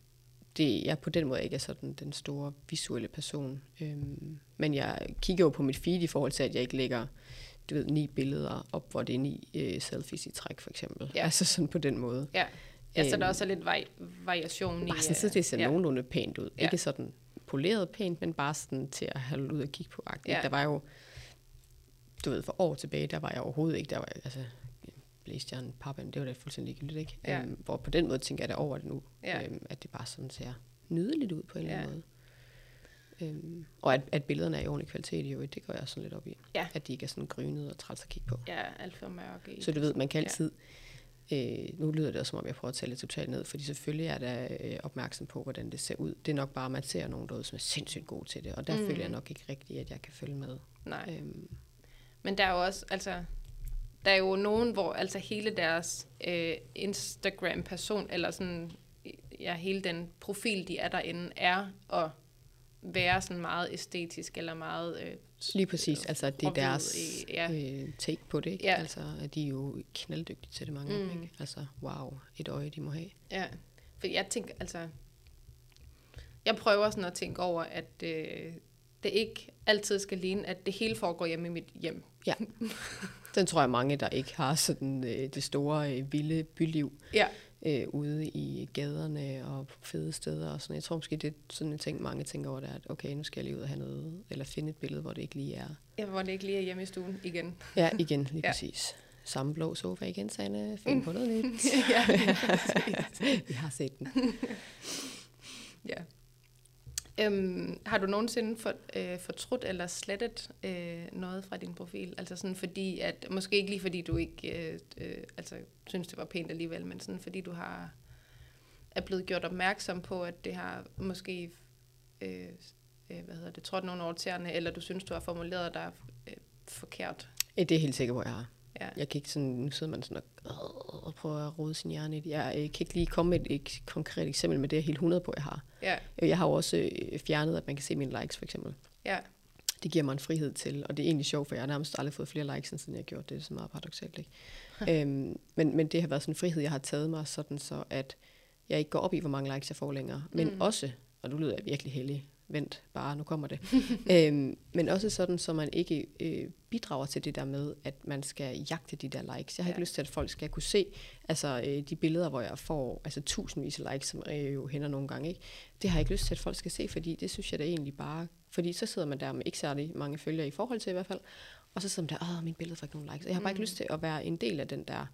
det, jeg på den måde ikke er sådan den store visuelle person. Øhm, men jeg kigger jo på mit feed i forhold til, at jeg ikke lægger du ved, ni billeder op, hvor det er ni øh, selfies i træk, for eksempel. Ja. Altså sådan på den måde. Ja, ja så der Øhm, også er lidt vari- variation i... Bare sådan, så det ser ja. ja. nogenlunde pænt ud. Ja. Ikke sådan poleret pænt, men bare sådan til at have ud og kigge på. Ja. Ja. Der var jo, du ved, for år tilbage, der var jeg overhovedet ikke, der var altså, blæstjern, pappen, det var da fuldstændig ligegyldigt, ikke? Ja. Øhm, hvor på den måde tænker jeg da over det nu, Ja. øhm, at det bare sådan ser nydeligt ud på en eller Ja. anden måde. Øhm, og at, at billederne er i ordentlig kvalitet, jo, det går jeg sådan lidt op i. Ja. At de ikke er sådan grynede og træls at kigge på. Ja, alt for mørke Så du ved, man kan Ja. Øh, nu lyder det også, som om jeg prøver at tale det totalt ned, fordi selvfølgelig er der øh, opmærksom på, hvordan det ser ud. Det er nok bare, at man ser nogen derude, som er sindssygt gode til det, og der mm. føler jeg nok ikke rigtigt, at jeg kan følge med. Nej. Øhm, Men der er jo også, altså, der er jo nogen, hvor altså hele deres øh, Instagram-person, eller sådan, ja, hele den profil, de er derinde, er at være sådan meget æstetisk, eller meget... Øh, lige præcis, altså at det er deres i- ja. øh, take på det, ikke? Ja. Altså, at de er jo knalddygtige til det, mange mm. af dem, ikke? Altså, wow, et øje, de må have. Ja, for jeg tænker, altså, jeg prøver sådan at tænke over, at øh, det ikke altid skal ligne, at det hele foregår hjemme i mit hjem. <laughs> Den tror jeg mange, der ikke har sådan øh, det store, øh, vilde byliv Ja, øh, ude i gaderne og på fede steder og sådan. Jeg tror måske, det er sådan en ting, mange tænker over, det er, at okay, nu skal jeg lige ud og have noget, eller finde et billede, hvor det ikke lige er. jeg hvor det ikke lige er hjemme i stuen igen. <laughs> Ja, igen, lige Ja. <laughs> ja. præcis. Samme blå sofa igen, Sanne. Find på noget nyt. <laughs> ja, Vi har set den. ja. Øhm, har du nogensinde for, øh, fortrudt eller slettet øh, noget fra din profil? Altså sådan fordi, at måske ikke lige fordi du ikke øh, øh, altså, synes, det var pænt alligevel, men sådan fordi du har er blevet gjort opmærksom på, at det har måske øh, øh, hvad hedder det, trådt nogle over tæerne, eller du synes, du har formuleret dig øh, forkert. Det er helt sikkert, hvor jeg har. Ja. Jeg kan ikke sådan, nu sidder man sådan og, og prøver at rode sin hjerne i. Jeg øh, kan ikke lige komme med et, et konkret eksempel med det, er helt 100 på, jeg har. Ja, Øh, Jeg har jo også øh, fjernet, at man kan se mine likes, for eksempel. ja, Det giver mig en frihed til, og det er egentlig sjovt, for jeg har nærmest aldrig fået flere likes, end siden jeg har gjort det. Det er så meget paradoxalt, ikke? <laughs> øhm, men, men det har været sådan en frihed, jeg har taget mig, sådan så at jeg ikke går op i, hvor mange likes jeg får længere. Men mm. også, og nu lyder jeg virkelig heldig, vent bare, nu kommer det. <laughs> øhm, men også sådan, så man ikke øh, bidrager til det der med, at man skal jagte de der likes. Jeg har Ja. ikke lyst til, at folk skal kunne se altså, øh, de billeder, hvor jeg får altså, tusindvis af likes, som øh, jo hænder nogle gange. Ikke? Det har jeg ikke lyst til, at folk skal se, fordi det synes jeg da egentlig bare... Fordi så sidder man der med ikke særlig mange følgere i forhold til i hvert fald, og så sidder man der, åh, min billede får ikke nogen likes. Jeg har bare ikke Mm. lyst til at være en del af den der,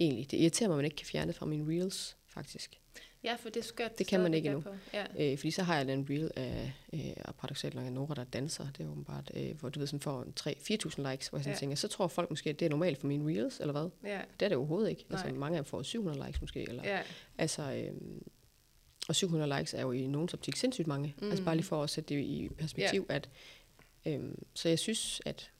egentlig. Det irriterer mig, at man ikke kan fjerne det fra mine reels, faktisk. Ja, for det er skørt. Det kan man ikke endnu. Ja. Øh, fordi så har jeg en reel af, øh, og paradoxalt nok, Nora, der danser. Det er åbenbart, øh, hvor du ved, sådan får 3-4.000 likes, hvor jeg sådan Ja. tænker, så tror folk måske, at det er normalt for mine reels, eller hvad? Ja, Det er det overhovedet ikke. Altså, Nej. mange af dem får 700 likes måske, eller ja, Altså, øhm, og 700 likes er jo i nogen optik sindssygt mange. Mm. Altså bare lige for at sætte det i perspektiv, at øhm, så jeg synes, at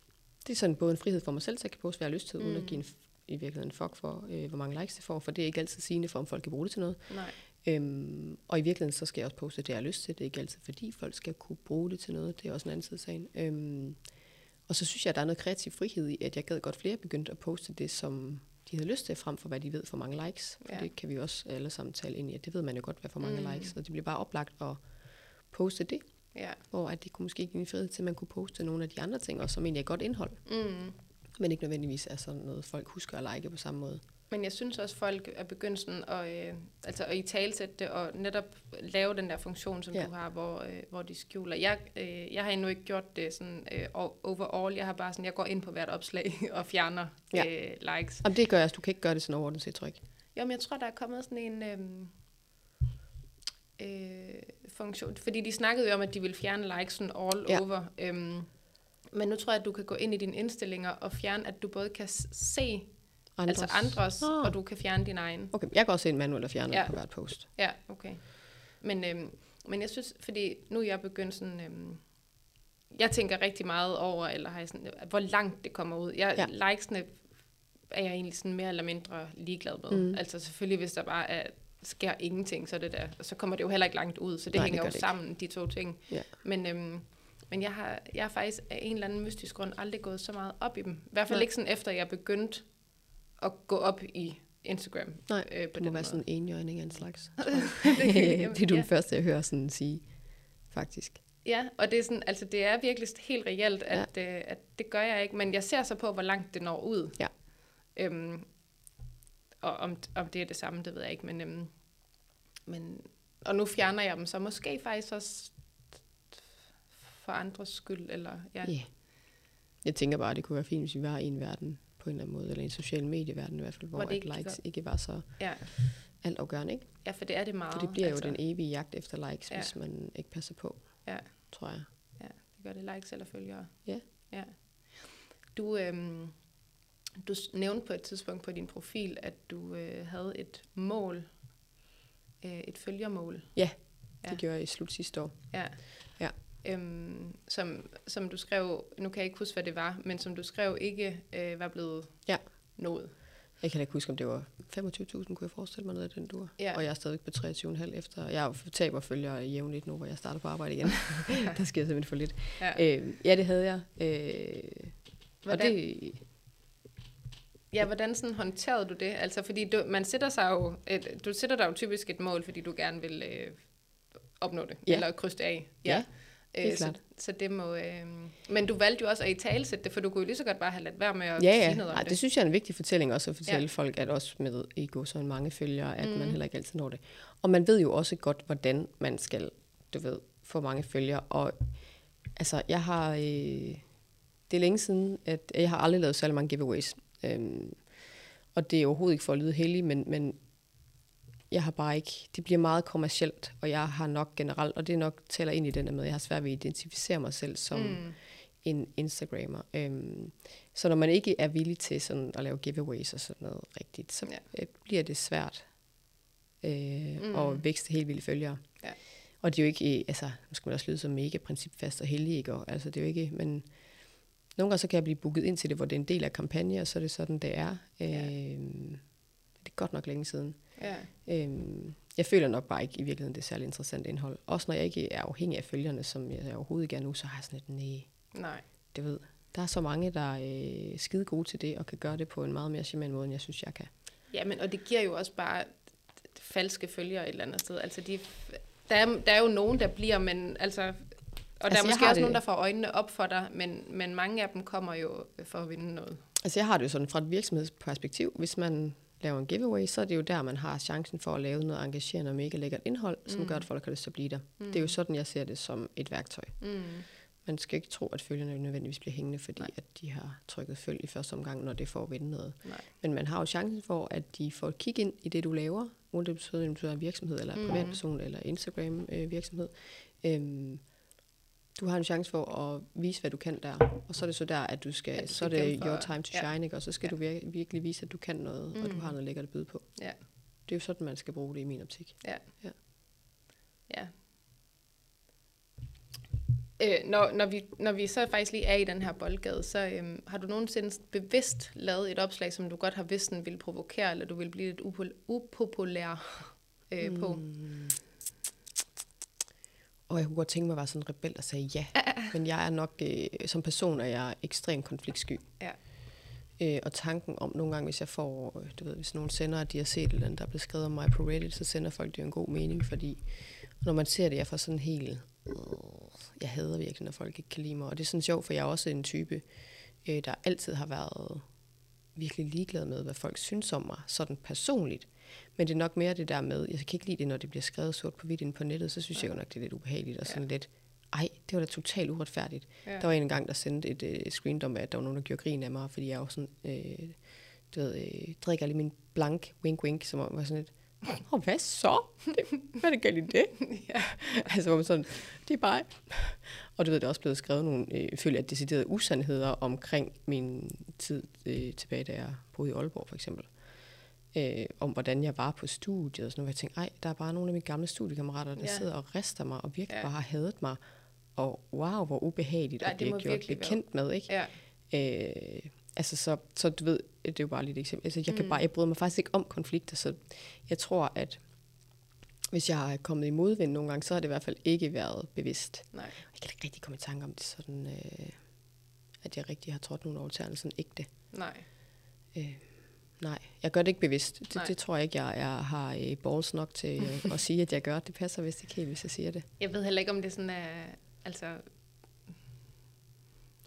det er sådan både en frihed for mig selv, så jeg kan poste, hvad jeg har lyst til, mm. uden at give en, i virkeligheden en fuck for, øh, hvor mange likes det får, for det er ikke altid sigende for, om folk kan bruge det til noget. nej. Øhm, og i virkeligheden, så skal jeg også poste det, jeg har lyst til. Det er ikke altid, fordi folk skal kunne bruge det til noget. Det er også en anden side af sagen. Øhm, og så synes jeg, at der er noget kreativ frihed i, at jeg gad godt flere begyndte at poste det, som de havde lyst til, frem for hvad de ved for mange likes. For Ja. ja. det kan vi også alle sammen tale ind i, at det ved man jo godt, hvad for mange Mm. likes. Og det bliver bare oplagt at poste det, Ja. hvor at de kunne måske give en frihed til, at man kunne poste nogle af de andre ting, også som egentlig er godt indhold. Mm. Men ikke nødvendigvis er sådan noget, folk husker at like på samme måde. Men jeg synes også, folk er begyndt sådan at, øh, altså at i talsætte det, og netop lave den der funktion, som ja. Du har, hvor, øh, hvor de skjuler. Jeg, øh, jeg har endnu ikke gjort det sådan øh, overall. Jeg har bare sådan, jeg går ind på hvert opslag <laughs> og fjerner ja. Øh, likes. Jamen, det gør jeg også. Du kan ikke gøre det sådan overordnet set, tror jeg. Jo, men jeg tror, der er kommet sådan en øhm, øh, funktion. Fordi de snakkede jo om, at de ville fjerne likes sådan all. Ja. over. Øhm, men nu tror jeg, at du kan gå ind i dine indstillinger og fjerne, at du både kan se andres. altså andres, Ah. og du kan fjerne din egen. Okay, jeg kan også se en manuel og fjerne Ja. på hvert post. Ja, okay. Men, øhm, men jeg synes, fordi nu er jeg begyndt sådan... Øhm, jeg tænker rigtig meget over, eller har jeg sådan, hvor langt det kommer ud. Jeg, ja. Likesene er jeg egentlig sådan mere eller mindre ligeglad med. Mm. Altså selvfølgelig, hvis der bare er, sker ingenting, så, er det der, så kommer det jo heller ikke langt ud. Så det Nej, hænger det jo ikke. sammen, de to ting. Ja. Men, øhm, men jeg har, jeg har faktisk af en eller anden mystisk grund aldrig gået så meget op i dem. I hvert fald Nej. ikke sådan efter, jeg begyndte at gå op i Instagram. Nej, øh, på Det må den være måde. sådan en enjøjning af en slags. <laughs> det, <laughs> det er du ja. den første, jeg hører sådan sige, faktisk. Ja, og det er, sådan, altså det er virkelig helt reelt, at, ja. øh, at det gør jeg ikke, men jeg ser så på, hvor langt det når ud. Ja. Øhm, og om, om det er det samme, det ved jeg ikke, men, øhm, men og nu fjerner jeg dem så måske faktisk også for andres skyld, eller ja. Ja. Yeah. Jeg tænker bare, at det kunne være fint, hvis vi var i en verden på en eller anden måde, eller en social medieverden i hvert fald, hvor, Hvor det ikke at likes gå- ikke var så ja. altafgørende, ikke? ja, for det er det meget. For det bliver altså, jo den evige jagt efter likes, Ja. ja. hvis man ikke passer på, Ja. tror jeg. Det gør det likes eller følgere. Ja. ja. Du, øhm, du nævnte på et tidspunkt på din profil, at du øh, havde et mål, øh, et følgermål. Ja. Ja. Det gjorde jeg i slut sidste år. Ja. Ja. Øhm, som, som du skrev, nu kan jeg ikke huske, hvad det var, men som du skrev ikke øh, var blevet Ja. nået. Jeg kan ikke huske, om det var 25.000, kunne jeg forestille mig noget af den dur. Ja. Og jeg er stadigvæk på 23,5 efter. Jeg taber følger jævnligt nu, hvor jeg starter på arbejde igen. <laughs> der sker simpelthen for lidt. Ja. Øh, ja, det havde jeg. Øh, og Hvordan- det, ja, hvordan sådan håndterede du det? Altså, fordi du, man sætter sig jo, et, du sætter dig jo typisk et mål, fordi du gerne vil øh, opnå det, Ja. eller krydse det af. Ja, helt øh, så, klart. så det må... Øh, men du valgte jo også at i talesætte det, for du kunne jo lige så godt bare have ladt være med at ja, sige ja. noget om Ej, det. det synes jeg er en vigtig fortælling også at fortælle Ja. folk, at også med går så mange følgere, at mm. Man heller ikke altid når det. Og man ved jo også godt, hvordan man skal, du ved, få mange følgere. Og altså, jeg har... Øh, det er længe siden, at jeg har aldrig lavet særlig mange giveaways. Øhm, og det er overhovedet ikke for at lyde heldig, men, men jeg har bare ikke, det bliver meget kommercielt, og jeg har nok generelt, og det nok tæller ind i den der med, at jeg har svært ved at identificere mig selv som mm. en Instagrammer. Øhm, så når man ikke er villig til sådan at lave giveaways og sådan noget rigtigt, så Ja. ja. bliver det svært øh, Mm. at vækste helt vildt følgere. Ja. Og det er jo ikke, altså, nu skal man også lyde som mega principfast og heldig, ikke? Og, altså, det er jo ikke, men nogle gange så kan jeg blive booket ind til det, hvor det er en del af kampagne, og så er det sådan, det er. Ja. Øhm, det er godt nok længe siden. Ja. Øhm, jeg føler nok bare ikke i virkeligheden, det er særlig interessant indhold. Også når jeg ikke er afhængig af følgerne, som jeg overhovedet er nu, så har jeg sådan et, nej, Nej. det ved. Der er så mange, der er øh, skide gode til det, og kan gøre det på en meget mere charmerende måde, end jeg synes, jeg kan. Ja, men og det giver jo også bare falske følgere et eller andet sted. Altså, de, der, er, der er jo nogen, der bliver, men altså... Og der Altså, er måske også det- nogen, der får øjnene op for dig, men, men mange af dem kommer jo for at vinde noget. Altså jeg har det jo sådan fra et virksomhedsperspektiv. Hvis man laver en giveaway, så er det jo der, man har chancen for at lave noget engagerende og mega lækkert indhold, som Mm. gør, at folk har lyst til at blive der. Mm. Det er jo sådan, jeg ser det som et værktøj. Mm. Man skal ikke tro, at følgerne nødvendigvis bliver hængende, fordi Nej. at de har trykket følg i første omgang, når det får at vinde noget. Nej. Men man har jo chancen for, at de får et kig ind i det, du laver, uanset det betyder, om du er en virksomhed, eller en Mhm. privatperson, eller Instagram-virksomhed. Øhm, du har en chance for at vise, hvad du kan der. Og så er det så der, at du skal, ja, du så er det your time to ja. shine, ikke? og så skal Ja. du vir- virkelig vise, at du kan noget, mm. og du Mhm. har noget lækkert at byde på. Ja. Det er jo sådan, man skal bruge det i min optik. Ja. Ja. ja. Øh, når, når, vi, når vi så faktisk lige er i den her boldgade, så øhm, har du nogensinde bevidst lavet et opslag, som du godt har vidst, den ville provokere, eller du ville blive lidt upol- upopulær øh, på? Og jeg kunne godt tænke mig at være sådan en rebel, der sagde ja. Men jeg er nok, øh, som person er jeg ekstremt konfliktsky. Ja. Øh, og tanken om nogle gange, hvis jeg får, øh, du ved, hvis nogen sender, at de har set et eller der er blevet skrevet om mig på Reddit, så sender folk det jo en god mening, fordi når man ser det, jeg får sådan helt, øh, jeg hader virkelig, når folk ikke kan lide mig. Og det er sådan sjovt, for jeg er også en type, øh, der altid har været virkelig ligeglad med, hvad folk synes om mig, sådan personligt. Men det er nok mere det der med, jeg kan ikke lide det, når det bliver skrevet sort på hvidt på nettet, så synes jeg jo nok, det er lidt ubehageligt og sådan ja. lidt, ej, det var da totalt uretfærdigt. Ja. Der var en gang, der sendte et øh, screen om, at der var nogen, der gjorde grin af mig, fordi jeg jo sådan, øh, du ved, øh, drikker lige min blank wink wink, som var sådan lidt, og hvad så? Det, hvad er det galt i det? <laughs> ja. altså, hvor man sådan, det er bare... Og du ved, der er også blevet skrevet nogle, øh, følger jeg, deciderede usandheder omkring min tid øh, tilbage, da jeg boede i Aalborg, for eksempel. Øh, om hvordan jeg var på studiet og sådan noget. Jeg tænkte, ej, der er bare nogle af mine gamle studiekammerater, der Ja. sidder og rister mig, og virkelig Ja. bare har hadet mig. Og wow, hvor ubehageligt Ja, at blive gjort bekendt med, ikke? ja. Øh, altså, så, så du ved, det er jo bare lige et eksempel. Altså, jeg, kan Mm. bare, jeg bryder mig faktisk ikke om konflikter, så jeg tror, at hvis jeg er kommet i modvind nogle gange, så har det i hvert fald ikke været bevidst. Nej. Jeg kan ikke rigtig komme i tanke om det sådan, øh, at jeg rigtig har trådt nogle over tæerne sådan ægte. Nej. Øh, nej, jeg gør det ikke bevidst. Det, Nej. det tror jeg ikke, jeg, jeg har øh, balls nok til øh, <laughs> at sige, at jeg gør. Det passer vist ikke helt, hvis jeg siger det. Jeg ved heller ikke, om det sådan er, altså,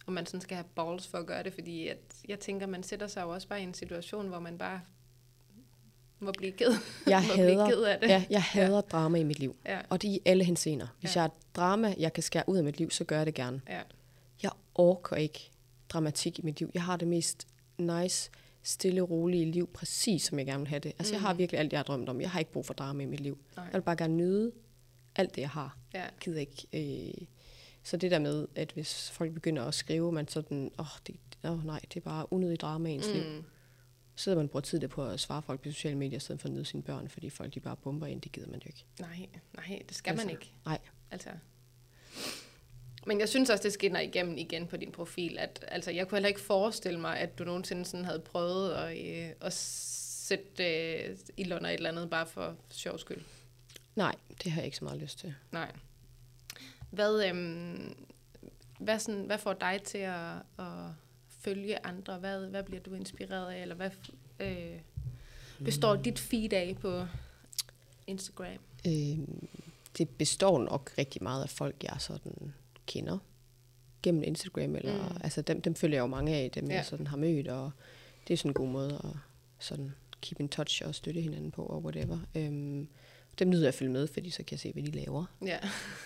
om man sådan skal have balls for at gøre det, fordi at, jeg tænker, man sætter sig jo også bare i en situation, hvor man bare må blive ked, Jeg <laughs> må blive ked af det. ja, jeg hader ja. drama i mit liv. Ja, Og det er i alle henseender. Hvis ja. jeg har drama, jeg kan skære ud af mit liv, så gør jeg det gerne. ja, Jeg orker ikke dramatik i mit liv. Jeg har det mest nice, stille, rolige liv, præcis som jeg gerne vil have det. Altså, mm. jeg har virkelig alt, jeg har drømt om. Jeg har ikke brug for drama i mit liv. Nej. Jeg vil bare gerne nyde alt det, jeg har. ja, Jeg gider ikke. Øh, så det der med, at hvis folk begynder at skrive, man sådan, åh, oh, det, oh, nej, det er bare unødig drama i ens mm. liv. Så sidder man bruger tid der på at svare folk på sociale medier, i stedet for at nyde sine børn, fordi folk de bare bomber ind, det gider man jo ikke. nej, nej, det skal man Altså, ikke. nej. Altså. Men jeg synes også, det skinner igennem igen på din profil, at altså, jeg kunne heller ikke forestille mig, at du nogensinde sådan havde prøvet at, øh, at sætte øh, ild under et eller andet, bare for sjov skyld. Nej, det har jeg ikke så meget lyst til. Nej. Hvad, øhm, hvad, sådan, hvad får dig til at, at følge andre? Hvad, hvad bliver du inspireret af? Eller hvad øh, består Mm. dit feed af på Instagram? Øh, det består nok rigtig meget af folk, jeg sådan kender gennem Instagram, eller Mm. altså dem, dem følger jeg jo mange af, dem Ja. jeg sådan har mødt, og det er sådan en god måde at sådan keep in touch og støtte hinanden på, og whatever. Øhm, dem nyder jeg at følge med, fordi så kan jeg se, hvad de laver. Ja.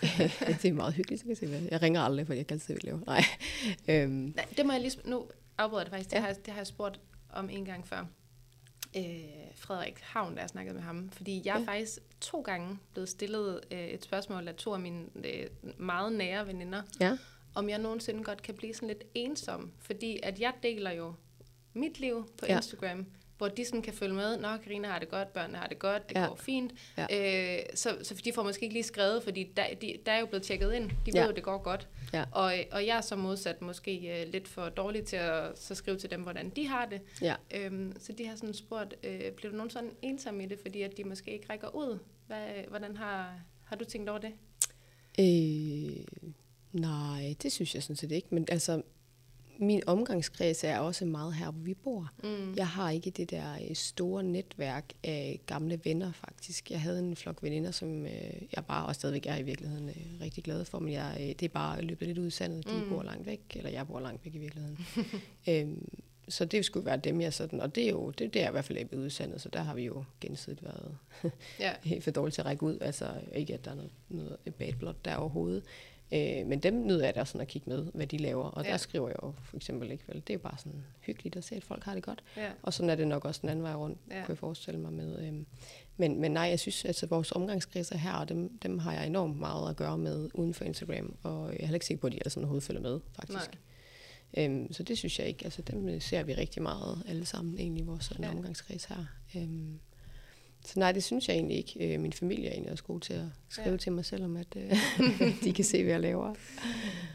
<laughs> det er meget hyggeligt, så kan jeg se, hvad Jeg ringer aldrig, fordi jeg kan altid se, hvad de laver. Nej. Øhm, Nej, det må jeg lige... Nu afbryder det faktisk. Det, Ja. har, det har jeg spurgt om en gang før. Øh, Frederik Havn, der jeg snakkede med ham. Fordi jeg er Ja. faktisk to gange blevet stillet øh, et spørgsmål af to af mine øh, meget nære veninder. ja. om jeg nogensinde godt kan blive sådan lidt ensom. Fordi at jeg deler jo mit liv på Ja. Instagram, hvor de sådan kan følge med. Nå, Karina har det godt, børnene har det godt, det Ja. går fint. Ja. Øh, så, så de får måske ikke lige skrevet, fordi der, de, der er jo blevet tjekket ind. De ved Ja. jo, det går godt. Ja. Og, og jeg er så modsat måske øh, lidt for dårlig til at så skrive til dem, hvordan de har det. Ja. Øhm, så de har sådan spurgt, øh, bliver du nogensinde ensom i det, fordi at de måske ikke rækker ud? Hvad, hvordan har, har du tænkt over det? Øh, nej, det synes jeg sådan set ikke. Men altså, min omgangskreds er også meget her, hvor vi bor. Mm. Jeg har ikke det der øh, store netværk af gamle venner, faktisk. Jeg havde en flok veninder, som øh, jeg bare og stadigvæk er i virkeligheden øh, rigtig glad for, men jeg, øh, det er bare løbet lidt ud i sandet. De Mm. mm. bor langt væk, eller jeg bor langt væk i virkeligheden. <laughs> øhm, så det skulle være dem, jeg sådan, og det er jo, det, det er i hvert fald løbet ud i sandet, så der har vi jo gensidigt været Ja. <laughs> helt for dårligt til at række ud. Altså ikke, at der er noget, noget bad blood der overhovedet. Øh, men dem nyder jeg da sådan at kigge med, hvad de laver. Og ja. Der skriver jeg jo for eksempel ikke, vel, det er jo bare sådan hyggeligt at se, at folk har det godt. Ja. Og sådan er det nok også den anden vej rundt, ja. Kunne jeg forestille mig med. Øhm. Men, men nej, jeg synes, at altså, vores omgangskredser her, dem, dem har jeg enormt meget at gøre med uden for Instagram. Og jeg er heller ikke sikker på, at de sådan overhovedet følger med, faktisk. Nej. Øhm, så det synes jeg ikke. Altså dem øh, ser vi rigtig meget alle sammen egentlig i vores. Ja. omgangskreds her. Øhm, så nej, det synes jeg egentlig ikke. Øh, min familie er egentlig også god til at skrive ja. Ja. til mig selv om, at øh, <laughs> <laughs> de kan se, hvad jeg laver.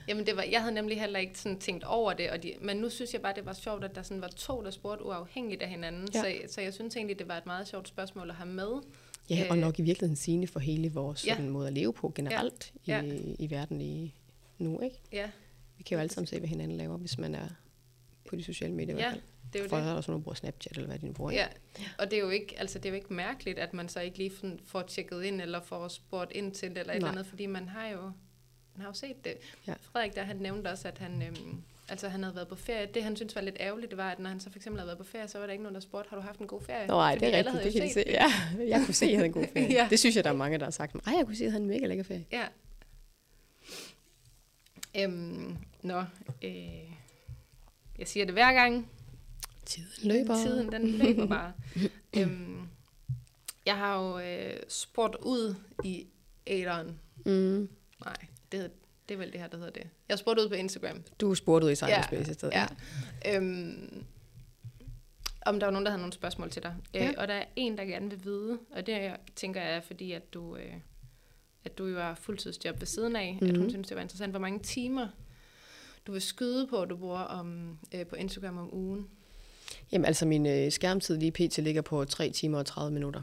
Jamen, det var, jeg havde nemlig heller ikke sådan tænkt over det, og de, men nu synes jeg bare, det var sjovt, at der sådan var to, der spurgte uafhængigt af hinanden. Ja. Så, så jeg synes egentlig, det var et meget sjovt spørgsmål at have med. Ja, og Øh, nok i virkeligheden sigende for hele vores ja. sådan, måde at leve på generelt Ja. I, i verden lige nu, ikke? Ja, Vi kan jo alle sammen se, hvad hinanden laver, hvis man er på de sociale medier i ja hvert fald. Det er jo For det. der er der bruger Snapchat, eller hvad de nu bruger. Ja, og det er jo ikke, altså det er jo ikke mærkeligt, at man så ikke lige sådan får tjekket ind, eller får spurgt ind til det, eller et eller andet, fordi man har jo, man har jo set det. Ja. Frederik, der han nævnte også, at han, øhm, altså han havde været på ferie. Det, han synes var lidt ærgerligt, det var, at når han så for eksempel havde været på ferie, så var der ikke nogen, der spurgte, har du haft en god ferie? Nå, Fordi det er rigtigt, det kan de se. Ja, jeg kunne se, at jeg havde en god ferie. <laughs> Ja. Det synes jeg, der er mange, der har sagt. Ej, jeg kunne se, at han havde en mega lækker ferie. Ja. Øhm, nå, øh, jeg siger det hver gang. Tiden løber. Tiden, den løber <laughs> bare. øhm, jeg har jo øh, spurgt ud i æderen. Mm. Nej, det, det er vel det her, der hedder det. Jeg har spurgt ud på Instagram. Du spurgte ud i cyberspace i stedet. Ja. Øhm, om der var nogen, der havde nogle spørgsmål til dig. Ja. Ja. Øh, og der er en, der gerne vil vide, og det tænker jeg er fordi, at du, øh, at du jo har fuldtidsjob ved siden af, mm-hmm. at hun Mhm. synes, det var interessant, hvor mange timer du vil skyde på, at du bruger om, øh, på Instagram om ugen. Jamen altså, min øh, skærmtid lige pt. ligger på 3 timer og 30 minutter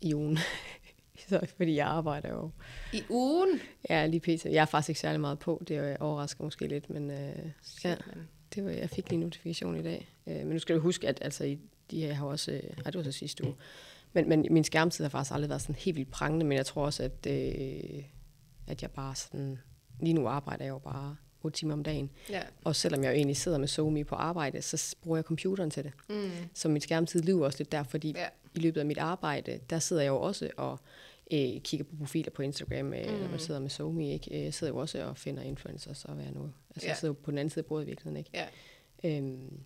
i ugen. <laughs> Så, fordi jeg arbejder jo. I ugen? Ja, lige pt. Jeg er faktisk ikke særlig meget på. Det øh, overrasker måske lidt, men øh, ja, det var, jeg fik lige en notifikation i dag. Øh, men nu skal du huske, at altså, i, de her har også... Øh, ej, det var så sidste uge. Men, men min skærmtid har faktisk aldrig været sådan helt vildt prangende, men jeg tror også, at, øh, at jeg bare sådan... Lige nu arbejder jeg jo bare 8 timer om dagen. Ja. Og selvom jeg jo egentlig sidder med Zoom på arbejde, så bruger jeg computeren til det. Mm. Så min skærmtid lyver også lidt der, fordi Ja. i løbet af mit arbejde, der sidder jeg jo også og øh, kigger på profiler på Instagram, øh, mm. når man sidder med Zomi, ikke? Øh, Jeg sidder jo også og finder influencers og hvad jeg nu. Altså Ja. jeg sidder jo på den anden side af bordet i virkeligheden, ikke? Ja. Øhm,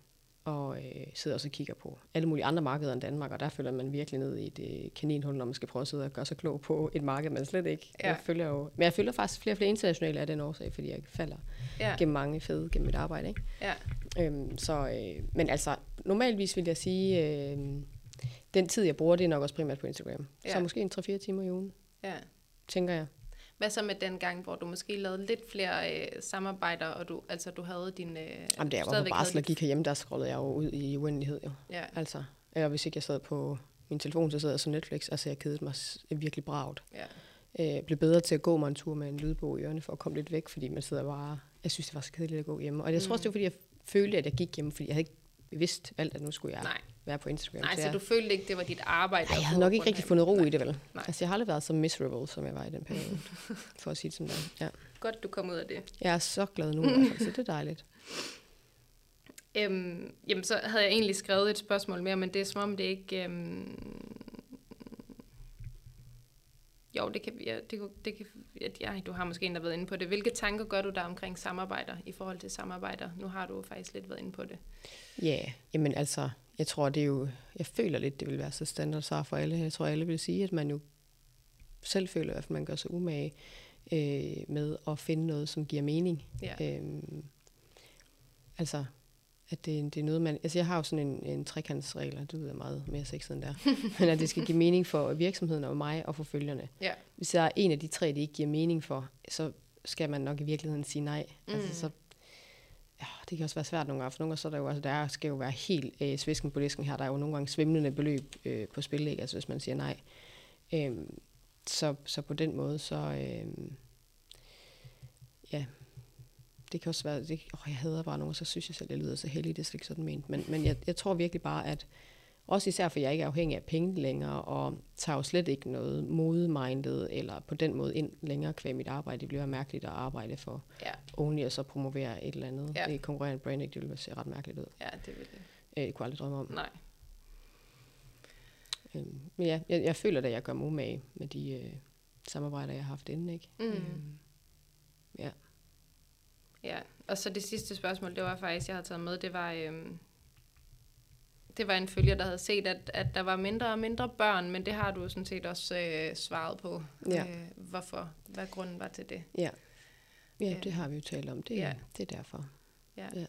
og øh, sidder også og kigger på alle mulige andre markeder end Danmark, og der følger man virkelig ned i et øh, kaninhul, når man skal prøve at sidde og gøre sig klog på et marked, man slet ikke Ja. jeg følger jo. Men jeg følger faktisk flere og flere internationale af den årsag, fordi jeg falder Ja. gennem mange fede gennem mit arbejde, ikke? Ja. Øhm, så, øh, men altså, normalvis vil jeg sige, øh, den tid, jeg bruger, det er nok også primært på Instagram. Ja. Så måske en 3-4 timer i ugen, ja. tænker jeg. Hvad så med den gang, hvor du måske lavede lidt flere øh, samarbejder, og du, altså, du havde din... Øh, Jamen, er jeg var på barsel og gik herhjemme, der scrollede jeg jo ud i uendelighed, jo. Ja. Altså, eller hvis ikke jeg sad på min telefon, så sad jeg så Netflix. Altså, jeg kedede mig virkelig bragt. Ja. Øh, blev bedre til at gå mig en tur med en lydbog i ørene, for at komme lidt væk, fordi man sidder bare... Jeg synes, det var så kedeligt at gå hjemme. Og jeg tror også, det var, fordi jeg følte, at jeg gik hjemme, fordi jeg havde ikke bevidst valgt, at nu skulle jeg Nej. Være på Instagram. Nej, så jeg, du følte ikke, det var dit arbejde? Nej, jeg havde nok ikke rigtig fundet ro Nej. i det, vel? Nej. Altså, jeg har aldrig været så miserable, som jeg var i den periode, <laughs> for at sige det som det. Ja. Godt, du kom ud af det. Jeg er så glad nu, fald, <laughs> så det er dejligt. Øhm, jamen, så havde jeg egentlig skrevet et spørgsmål mere, men det er som om det ikke... Øhm... Jo, det kan, ja, det, det kan, ja, du har måske endda været inde på det. Hvilke tanker gør du der omkring samarbejder, i forhold til samarbejder? Nu har du faktisk lidt været inde på det. Ja, yeah. jamen altså, jeg tror, det er jo... Jeg føler lidt, det vil være så standard svar for alle. Jeg tror, alle vil sige, at man jo selv føler, at man gør sig umage øh, med at finde noget, som giver mening. Ja. Øhm, altså, at det, det er noget, man... Altså, jeg har jo sådan en, en trekantsregel, og det ved meget mere sexet end der. <laughs> Men at det skal give mening for virksomheden og mig og for følgerne. Ja. Hvis der er en af de tre, det ikke giver mening for, så skal man nok i virkeligheden sige nej. Mm. Altså, så, ja, det kan også være svært nogle gange, for nogle gange så er der jo, altså, der skal jo være helt øh, svisken på disken her. Der er jo nogle gange svimlende beløb øh, på spil, ikke? Altså, hvis man siger nej. Øh, så, så på den måde, så... Øh, ja, det kan også være, det, åh, jeg hader bare nogen, så synes jeg selv, jeg lyder så heldig, det er slet ikke sådan ment. Men, men jeg, jeg tror virkelig bare, at også især for jeg ikke er afhængig af penge længere, og tager jo slet ikke noget modemindet, eller på den måde ind længere kvæg mit arbejde. Det bliver mærkeligt at arbejde for Ja, only og så promovere et eller andet. Ja. Ja. konkurrerende brand, ikke? det ville se ret mærkeligt ud. ja det vil det. Øh, Det kunne jeg aldrig drømme om. Nej. Øhm, Men ja, jeg, jeg føler, at jeg gør mig umage med de øh, samarbejder, jeg har haft inden. Ikke? Mm. Øhm, Ja. Ja, og så det sidste spørgsmål, det var faktisk, jeg har taget med, det var, øhm, det var en følger, der havde set, at, at der var mindre og mindre børn, men det har du sådan set også øh, svaret på. Ja. Øh, hvorfor? Hvad grunden var til det? Ja. Ja, Ja. det har vi jo talt om. Det, Ja. ja. det er derfor. Ja. Ja.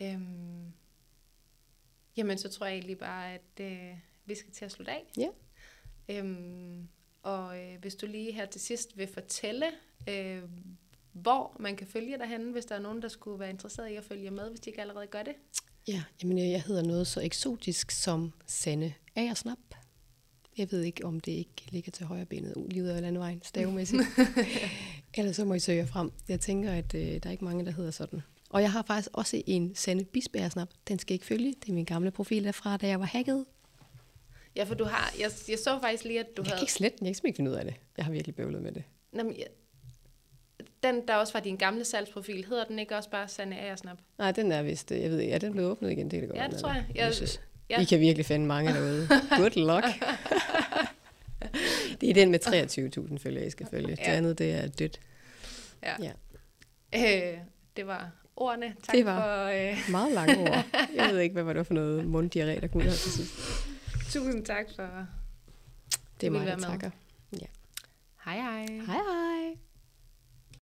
Øhm, jamen, så tror jeg egentlig bare, at øh, vi skal til at slutte af. Ja. Øhm, og øh, hvis du lige her til sidst vil fortælle, øh, hvor man kan følge dig henne, hvis der er nogen, der skulle være interesseret i at følge med, hvis de ikke allerede gør det. Ja, jamen øh, jeg hedder noget så eksotisk som Sanne Agersnap. Jeg ved ikke, om det ikke ligger til højre benet lige ud af landvejen, stavemæssigt. <laughs> Ellers så må I søge frem. Jeg tænker, at øh, der er ikke mange, der hedder sådan. Og jeg har faktisk også en Sanne Bisbjergsnap. Den skal ikke følge. Det er min gamle profil derfra, da jeg var hacket. Ja, for du har, jeg, jeg så faktisk lige, at du Jeg kan havde, ikke slette den. Jeg kan ikke finde ud af det. Jeg har virkelig bøvlet med det. Nå, men, jeg- den, der også var din gamle salgsprofil, hedder den ikke også bare Sanne Agersnap? Nej, den er vist, øh, jeg ved ikke, er den blevet åbnet igen? Det kan det godt Ja, det tror jeg. Jeg- Jesus. ja. I kan virkelig finde mange derude. <laughs> Good luck. det er den med 23.000 følgere, I skal følge. Det Ja. andet, det er dødt. Ja. Ja. Øh, det var ordene. Tak Det var- for... Øh, Meget lange ord. <laughs> Jeg ved ikke, hvad var det for noget munddiarré, der kunne her til sidst. tusind tak for... Det er mig, der takker. Hej hej. Hej hej.